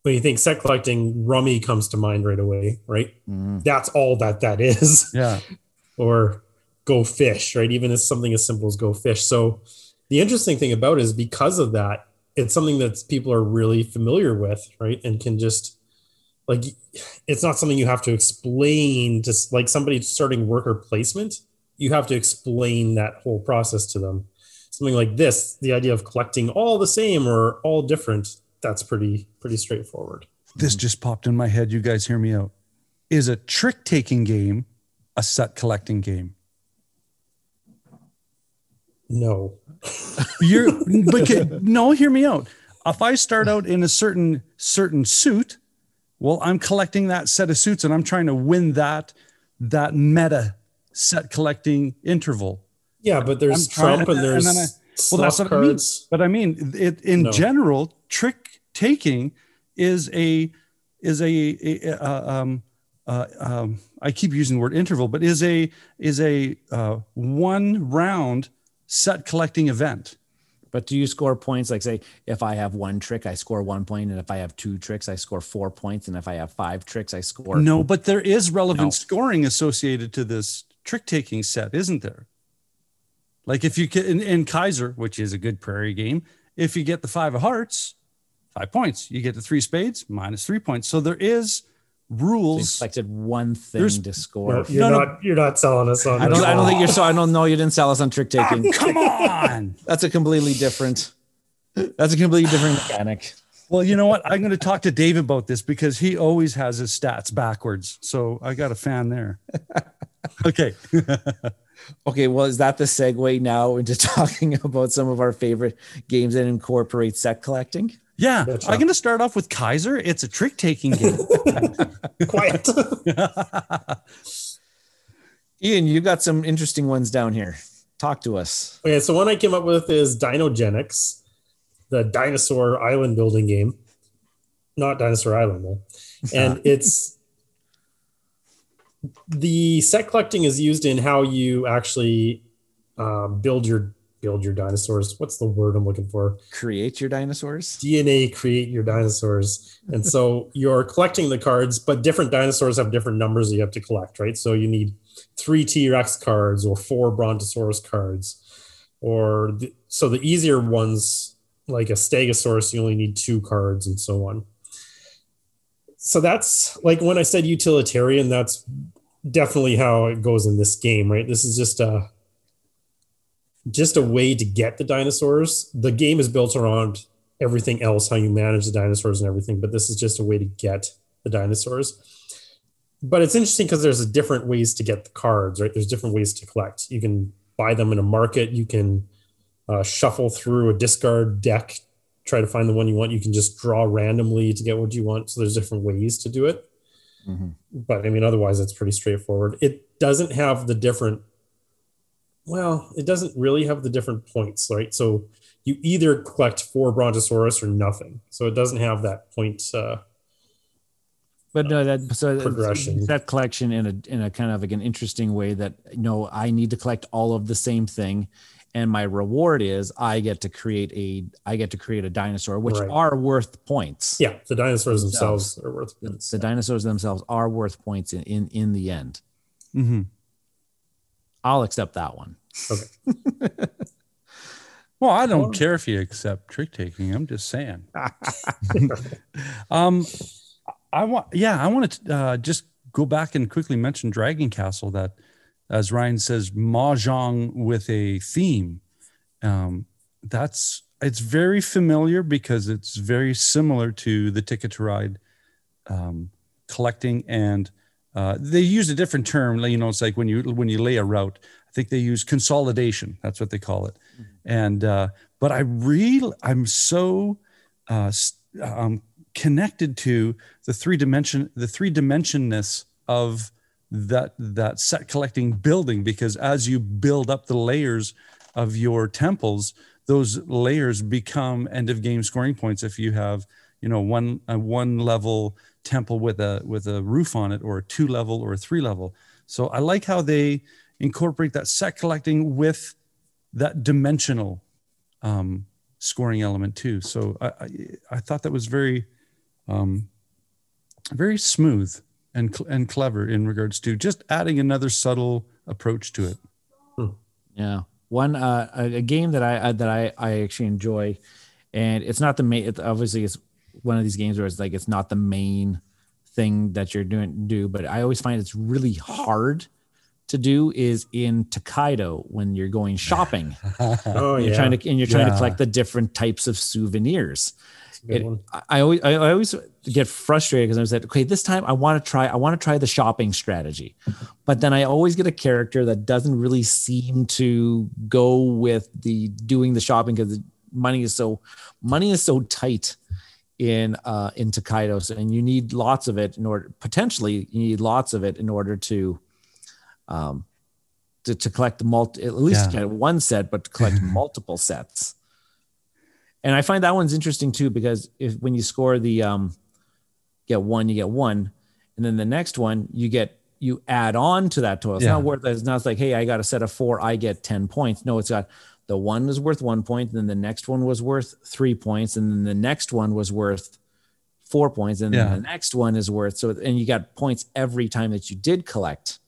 when you think set collecting, rummy comes to mind right away, right? Mhm. That's all that that is. Yeah. [LAUGHS] or go fish, right? Even as something as simple as go fish. So the interesting thing about it is because of that, it's something that people are really familiar with, right? And can just like it's not something you have to explain just like somebody starting worker placement, you have to explain that whole process to them. Something like this, the idea of collecting all the same or all different, that's pretty pretty straightforward. This mm-hmm. just popped in my head. You guys hear me out. Is a trick taking game a set collecting game? No. You're [LAUGHS] but no, hear me out. If I start out in a certain certain suit, well, I'm collecting that set of suits and I'm trying to win that that meta set collecting interval. Yeah, but there's Trump and and there's I- well, that's what I mean. But I mean, it in No. general, trick taking is a is a, a, uh, um, uh, um, I keep using the word interval, but is a is a uh, one round set collecting event. But do you score points? Like, say, if I have one trick, I score one point, and if I have two tricks, I score four points, and if I have five tricks, I score No, but there is relevant No. scoring associated to this trick taking set, isn't there? Like if you can in, in Kaiser, which is a good prairie game, if you get the five of hearts, five points. You get the three spades, minus three points. So there is So you rules. selected one thing There's- to score. No, you're No, no. not. You're not selling us on. I don't. I don't think you're so. I don't know. You didn't sell us on trick ah, taking. Come [LAUGHS] on. That's a completely different. That's a completely different mechanic. Well, you know what? I'm going to talk to Dave about this because he always has his stats backwards. So I got a fan there. [LAUGHS] Okay. [LAUGHS] Okay, well, is that the segue now into talking about some of our favorite games that incorporate set collecting? Yeah. I'm going to start off with Kaiser. It's a trick taking [LAUGHS] game. Quiet. [LAUGHS] Ian, you got some interesting ones down here. Talk to us. Okay, so one I came up with is Dinogenics, the dinosaur island building game. Not Dinosaur Island though. [LAUGHS] And it's the set collecting is used in how you actually um, build your build your dinosaurs. What's the word I'm looking for? Create your dinosaurs. DNA create your dinosaurs. And so [LAUGHS] you're collecting the cards, but different dinosaurs have different numbers that you have to collect, right? So you need three T-Rex cards or four Brontosaurus cards. Or the, so the easier ones, like a Stegosaurus, you only need two cards and so on. So that's like when I said utilitarian, that's definitely how it goes in this game, right? This is just a just a way to get the dinosaurs. The game is built around everything else, how you manage the dinosaurs and everything, but this is just a way to get the dinosaurs. But it's interesting because there's different ways to get the cards, right? There's different ways to collect. You can buy them in a market. You can uh, shuffle through a discard deck, try to find the one you want. You can just draw randomly to get what you want. So there's different ways to do it. Mm-hmm. But I mean, otherwise, it's pretty straightforward. It doesn't have the different well, it doesn't really have the different points, right? So you either collect four Brontosaurus or nothing. So it doesn't have that point. Uh, but no, that so progression. that collection in a in a kind of like an interesting way that you know I need to collect all of the same thing, and my reward is I get to create a I get to create a dinosaur, which Right. are worth points. yeah, the dinosaurs Themselves. themselves are worth The, points. the dinosaurs themselves are worth points in in, in the end. Mm-hmm. I'll accept that one. [LAUGHS] Well, I don't care if you accept trick taking. I'm just saying. [LAUGHS] um, I want, yeah, I want to uh, just go back and quickly mention Dragon Castle. That, as Ryan says, mahjong with a theme. Um, that's it's very familiar because it's very similar to the Ticket to Ride um, collecting, and uh, they use a different term. You know, it's like when you when you lay a route. I think they use consolidation. That's what they call it. And uh, but I really, I'm so uh, um, connected to the three dimension, the three dimensionness of that that set collecting building because as you build up the layers of your temples, those layers become end of game scoring points. If you have you know one a one level temple with a with a roof on it, or a two level or a three level. So I like how they incorporate that set collecting with that dimensional um, scoring element too. So I, I, I thought that was very, um, very smooth and cl- and clever in regards to just adding another subtle approach to it. Yeah, one uh, a, a game that I, I that I I actually enjoy, and it's not the main. It, obviously, it's one of these games where it's like it's not the main thing that you're doing do, but I always find it's really hard to do is in Tokaido when you're going shopping. [LAUGHS] oh You're yeah, trying to and you're trying to collect the different types of souvenirs. That's a good it- I- always I always get frustrated because I was like, okay, this time I want to try I want to try the shopping strategy, but then I always get a character that doesn't really seem to go with the doing the shopping because money is so money is so tight in uh in Tokaido, and you need lots of it in order potentially you need lots of it in order to um to, to collect the multi at least Yeah. get one set, but to collect [LAUGHS] multiple sets. And I find that one's interesting too because if when you score the um get one, you get one, and then the next one you get you add on to that total. It's Yeah. not worth it. it's not like, hey, I got a set of four, I get 10 points. No, it's got the one is worth one point, and then the next one was worth three points, and then the next one was worth four points, and then Yeah. the next one is worth so and you got points every time that you did collect.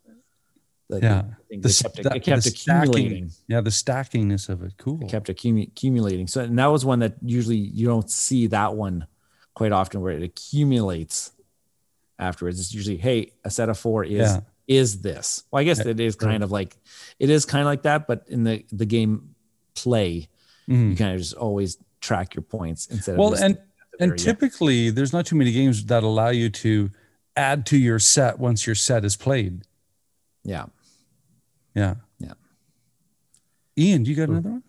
The, Yeah. the. The kept, sta- it kept the stacking- accumulating Yeah, the stackingness of it. Cool. it kept accumu- accumulating. So and that was one that usually you don't see that one quite often where it accumulates afterwards. It's usually, hey, a set of four is Yeah. is this. Well, I guess it is kind of like it is kind of like that, but in the the game play, Mhm. you kind of just always track your points instead of Well, and and very end. typically there's not too many games that allow you to add to your set once your set is played. yeah. Yeah. Yeah. Ian, do you got another one?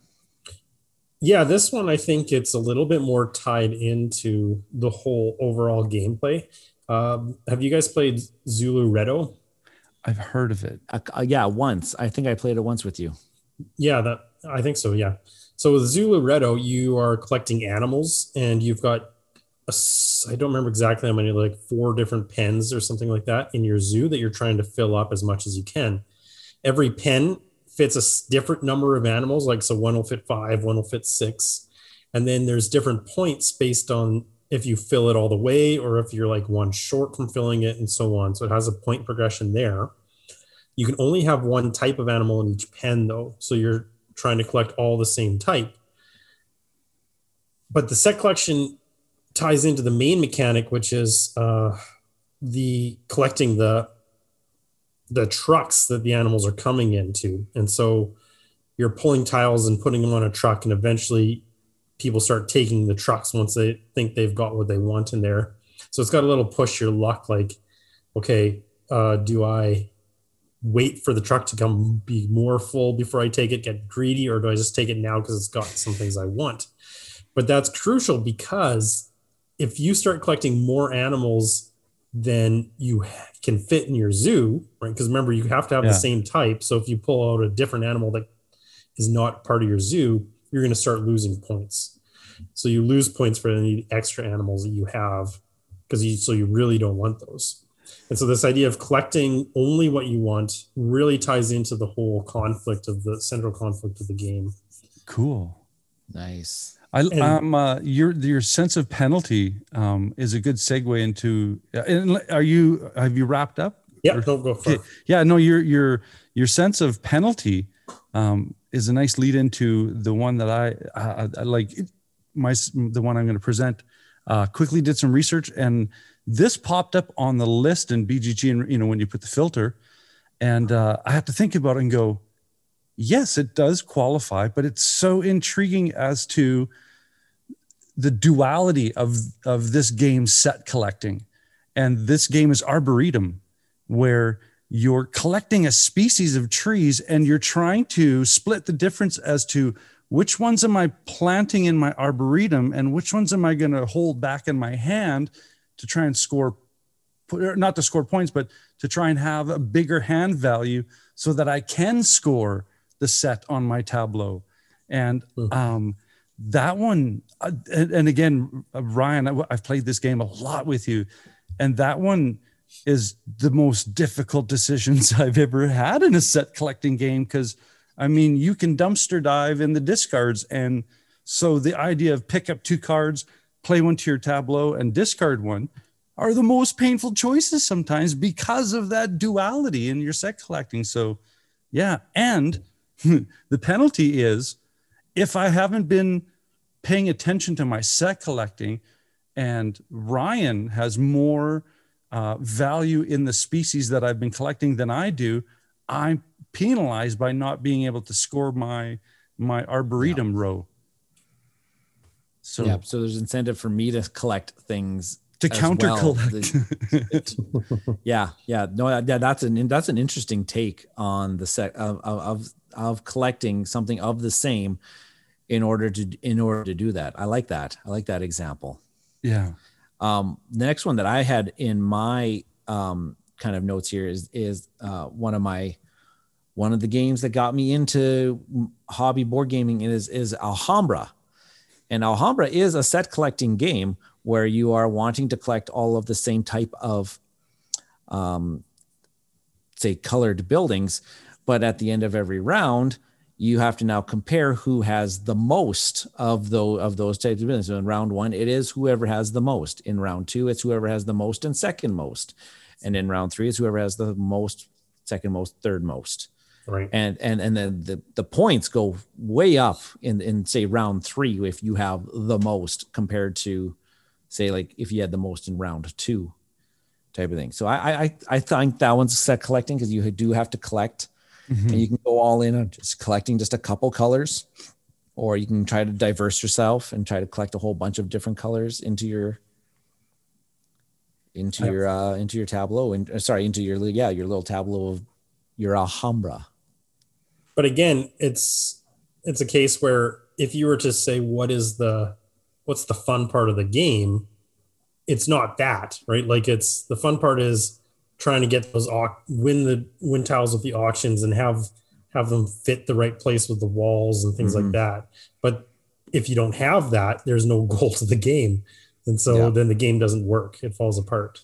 Yeah, this one I think it's a little bit more tied into the whole overall gameplay. Um, have you guys played Zooloretto? I've heard of it. Uh, yeah, once. I think I played it once with you. Yeah, that I think so. Yeah. So with Zooloretto, you are collecting animals, and you've got s- I don't remember exactly how many, like four different pens or something like that in your zoo that you're trying to fill up as much as you can. Every pen fits a different number of animals, like so one will fit five, one will fit six, and then there's different points based on if you fill it all the way or if you're like one short from filling it and so on. So it has a point progression there. You can only have one type of animal in each pen, though. So you're trying to collect all the same type. But the set collection ties into the main mechanic, which is uh, the collecting the the trucks that the animals are coming into, and so you're pulling tiles and putting them on a truck, and eventually people start taking the trucks once they think they've got what they want in there. So it's got a little push your luck, like, okay, uh, do I wait for the truck to come be more full before I take it, get greedy, or do I just take it now because it's got some things I want? But that's crucial because if you start collecting more animals than you can fit in your zoo, right? Because remember, you have to have Yeah. the same type. So if you pull out a different animal that is not part of your zoo, you're going to start losing points. So you lose points for any extra animals that you have because you so you really don't want those. And so this idea of collecting only what you want really ties into the whole conflict of the central conflict of the game. Cool. Nice. I And- um uh, your your sense of penalty um is a good segue into. uh, Are you have you wrapped up? Yeah, Or- don't go for it. Yeah, no, your your your sense of penalty um, is a nice lead into the one that I, I, I like. My the one I'm going to present. Uh, quickly did some research, and this popped up on the list in BGG, and you know when you put the filter, and uh, I have to think about it and go, yes, it does qualify, but it's so intriguing as to the duality of of this game set collecting, and this game is arboretum, where you're collecting a species of trees and you're trying to split the difference as to which ones am I planting in my arboretum and which ones am I going to hold back in my hand to try and score, not to score points, but to try and have a bigger hand value so that I can score the set on my tableau. And um, that one, uh, and, and again, uh, Ryan, I've played this game a lot with you, and that one is the most difficult [LAUGHS] decisions I've ever had in a set collecting game because I mean you can dumpster dive in the discards and so the idea of pick up two cards, play one to your tableau and discard one are the most painful choices sometimes because of that duality in your set collecting. So yeah, and [LAUGHS] the penalty is if I haven't been paying attention to my set collecting and Ryan has more uh, value in the species that I've been collecting than I do, I'm penalized by not being able to score my my arboretum row. So yeah. So there's incentive for me to collect things to counter well. collect. [LAUGHS] Yeah, yeah, no, yeah, that's an that's an interesting take on the set of, of of of collecting something of the same in order to in order to do that. I like that. I like that example. yeah. Um, the next one that I had in my um, kind of notes here is is uh, one of my one of the games that got me into hobby board gaming is is Alhambra, and Alhambra is a set collecting game where you are wanting to collect all of the same type of, um, say, colored buildings, but at the end of every round, you have to now compare who has the most of those of those types of buildings. So in round one, it is whoever has the most. In round two, it's whoever has the most and second most, and in round three, it's whoever has the most, second most, third most Right. and and and then the the points go way up in in say round three if you have the most compared to say like if you had the most in round two type of thing so i i i think that one's set collecting because you do have to collect Mm-hmm. and you can go all in on just collecting just a couple colors or you can try to diverse yourself and try to collect a whole bunch of different colors into your into your uh into your tableau and uh, sorry into your yeah your little tableau of your alhambra but again it's it's a case where if you were to say what is the what's the fun part of the game it's not that right like it's the fun part is trying to get those au- win the win tiles with the auctions and have have them fit the right place with the walls and things Mhm. like that. But if you don't have that, there's no [LAUGHS] goal to the game. And so Yeah. then the game doesn't work. It falls apart.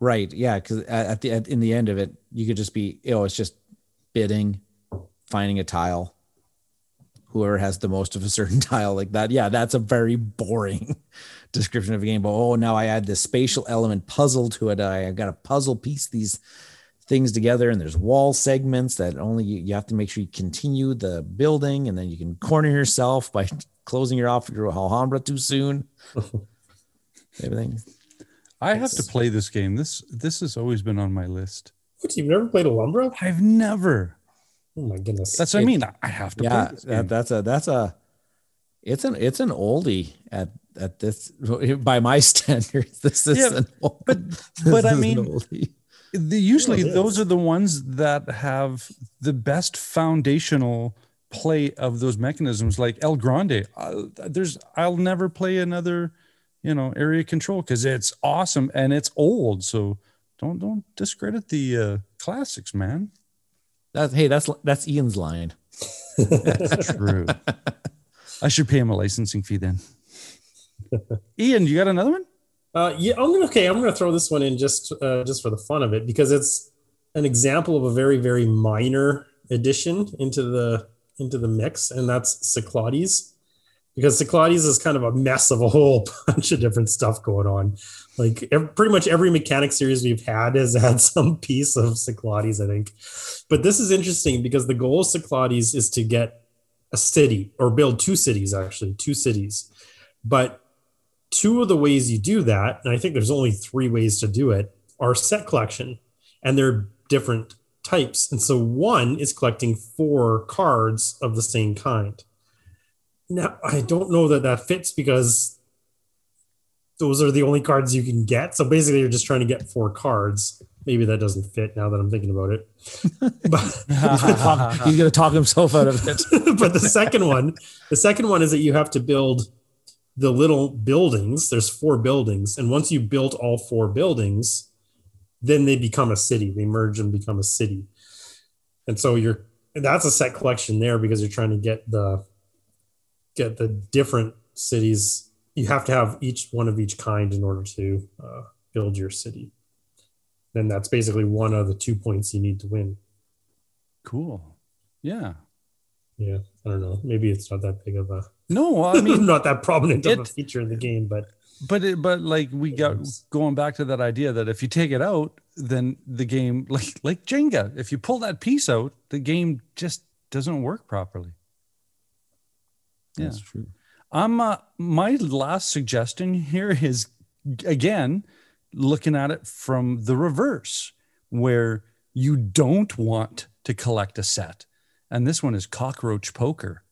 Right. Yeah. Because at, the at, in the end of it, you could just be, you know, it's just bidding, finding a tile. Whoever has the most of a certain [LAUGHS] tile like that. Yeah, that's a very boring [LAUGHS] description of a game. But oh, now I add this spatial element puzzle to it. I, I got to puzzle piece these things together, and there's wall segments that only you, you have to make sure you continue the building, and then you can corner yourself by [LAUGHS] closing your off your Alhambra too soon. Everything. I have to play this game. This this has always been on my list. What, you've never played Alhambra? I've never. Oh my goodness. That's what I mean. I have to yeah play this that, game. that's a that's a it's an it's an oldie at at this by my [LAUGHS] standards this is Yeah, an old, but- but I mean, the, usually it those are the ones that have the best foundational play of those mechanisms like el grande uh, there's i'll never play another you know area control because it's awesome and it's old so don't don't discredit the uh, classics man that's hey that's that's ian's line that's true i should pay him a licensing fee then ian you got another one Uh, yeah, I'm gonna okay. I'm gonna throw this one in just uh, just for the fun of it because it's an example of a very very minor addition into the into the mix, and that's Cyclades. Because Cyclades is kind of a mess of a whole [LAUGHS] bunch of different stuff going on. Like ev- pretty much every mechanic series we've had has [LAUGHS] had some piece of Cyclades, I think. But this is interesting because the goal of Cyclades is to get a city or build two cities, actually, two cities. But two of the ways you do that, and I think there's only three ways to do it, are set collection, and they're different types. And so one is collecting four cards of the same kind. Now, I don't know that that fits because those are the only cards you can get. So basically, you're just trying to get four cards. Maybe that doesn't fit now that I'm thinking about it. [LAUGHS] but he's gonna talk himself out of it [LAUGHS] but the second one, the second one is that you have to build the little buildings. There's four buildings, and once you build all four buildings, then they become a city. They merge and become a city. And so you're that's a set collection there because you're trying to get the get the different cities. You have to have each one of each kind in order to uh, build your city. Then that's basically one of the two points you need to win. cool yeah Yeah, I don't know. Maybe it's not that big of a no i [LAUGHS] mean not that prominent of a feature in the game, but But it, but like we got going back to that idea that if you take it out, then the game [LAUGHS] like like Jenga, if you pull that piece out, the game just doesn't work properly. Yeah. that's true I'm uh, my last suggestion here is again looking at it from the reverse, where you don't want to collect a set, and this one is cockroach poker,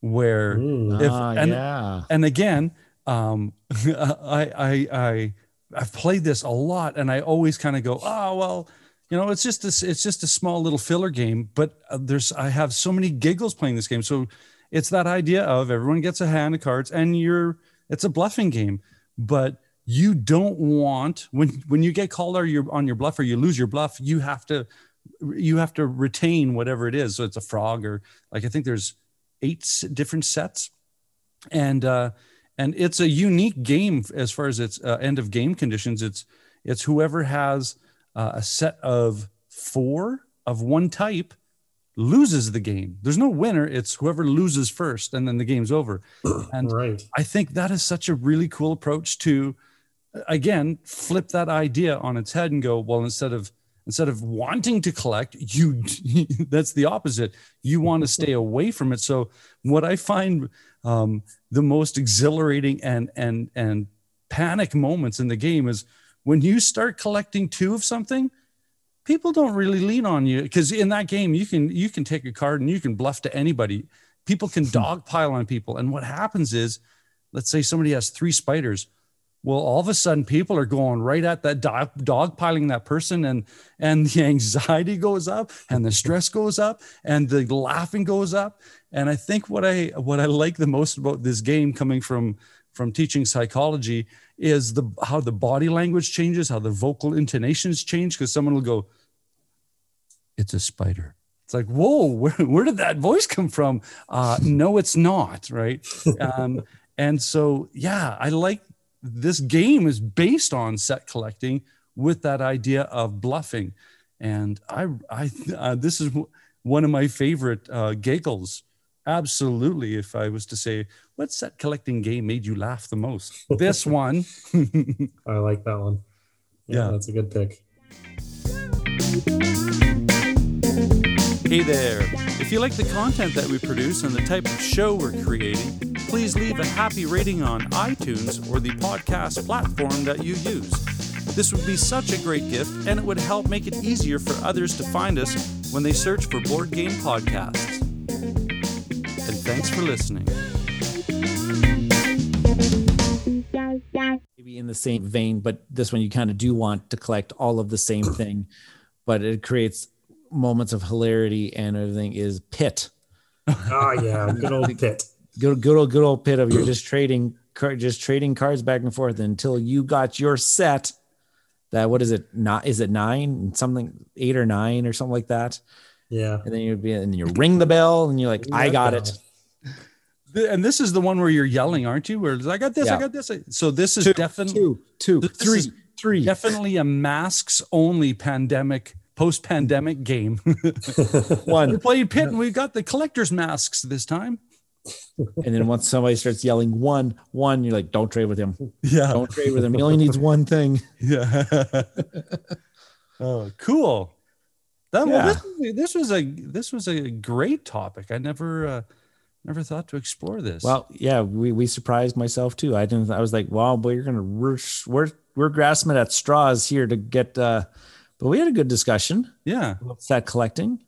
where Mm. if- ah, and- yeah and again um [LAUGHS] i i i i've played this a lot and i always kind of go oh well you know it's just this it's just a small little filler game but uh, there's i have so many giggles playing this game so it's that idea of everyone gets a hand of cards and you're it's a bluffing game but you don't want when when you get called or you're on your bluff or you lose your bluff you have to you have to retain whatever it is. So it's a frog or like i think there's eight different sets. And uh and it's a unique game as far as its uh, end of game conditions. It's it's whoever has uh, a set of four of one type loses the game. There's no winner. It's whoever loses first and then the game's over. [CLEARS THROAT] And right. I think that is such a really cool approach to again flip that idea on its head and go well instead of instead of wanting to collect you [LAUGHS] that's the opposite. You want to stay away from it. So what I find um, the most exhilarating and and and panic moments in the game is when you start collecting two of something people don't really lean on you because in that game you can you can take a card and you can bluff to anybody. People can hmm. dogpile on people. And what happens is let's say somebody has three spiders. Well all of a sudden people are going right at that dog dogpiling that person and and the [LAUGHS] anxiety goes up and the stress goes up and the laughing goes up. And i think what i what i like the most about this game coming from from teaching psychology is the how the body language changes how the vocal intonations change because someone will go it's a spider. It's like whoa [LAUGHS] where, where did that voice come from? Uh no it's not right? [LAUGHS] Um and so yeah i like this game is based on set collecting with that idea of bluffing. And i i uh, this is one of my favorite uh giggles absolutely if i was to say what set collecting game made you laugh the most [LAUGHS] this one [LAUGHS] I like that one. Yeah, Yeah. that's a good pick. Hey there! If you like the content that we produce and the type of show we're creating, please leave a happy rating on iTunes or the podcast platform that you use. This would be such a great gift and it would help make it easier for others to find us when they search for board game podcasts. And thanks for listening. maybe in the same vein, but this one you kind of do want to collect all of the same [COUGHS] thing, but it creates moments of hilarity and everything is pit. Oh yeah, good old pit. [LAUGHS] Good, good old, good old pit of you're just trading, just trading cards back and forth until you got your set. That what is it? Not is it nine something eight or nine or something like that? Yeah. And then you'd be and you ring the bell and you're like, I got it. And this is the one where you're yelling aren't you where i got this i got this so this is definitely two, two, This three, three. definitely a masks only pandemic post-pandemic game [LAUGHS] one. One. playing pit and we got the collector's masks this time And then once somebody starts yelling one, one, you're like, don't trade with him. yeah Don't trade with him. He only needs [LAUGHS] one thing. yeah oh cool that well, Yeah. this, was- this was a this was a great topic i never uh never thought to explore this Well, yeah, we, we surprised myself too. I didn't. I was like, "Wow, boy, you're gonna we're we're we're grasping at straws here to get." uh But we had a good discussion yeah about set collecting.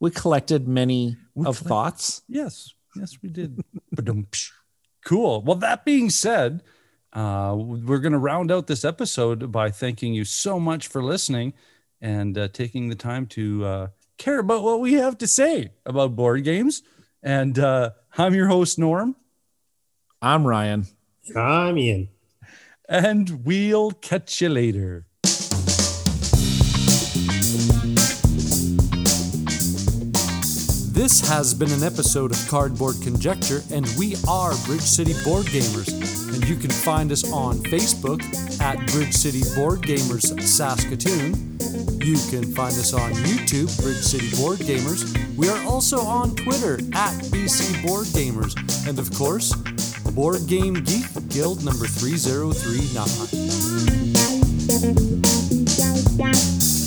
We collected many We of collect- thoughts. Yes, yes, we did. Cool. Well, that being said, uh, we're going to round out this episode by thanking you so much for listening and uh, taking the time to uh, care about what we have to say about board games. And uh, I'm your host, Norm, I'm Ryan. I'm Ian. and we'll catch you later. This has been an episode of Cardboard Conjecture, and we are Bridge City Board Gamers. And you can find us on Facebook at Bridge City Board Gamers Saskatoon. You can find us on YouTube, Bridge City Board Gamers. We are also on Twitter at BC Board Gamers. And of course, Board Game Geek Guild number 3039.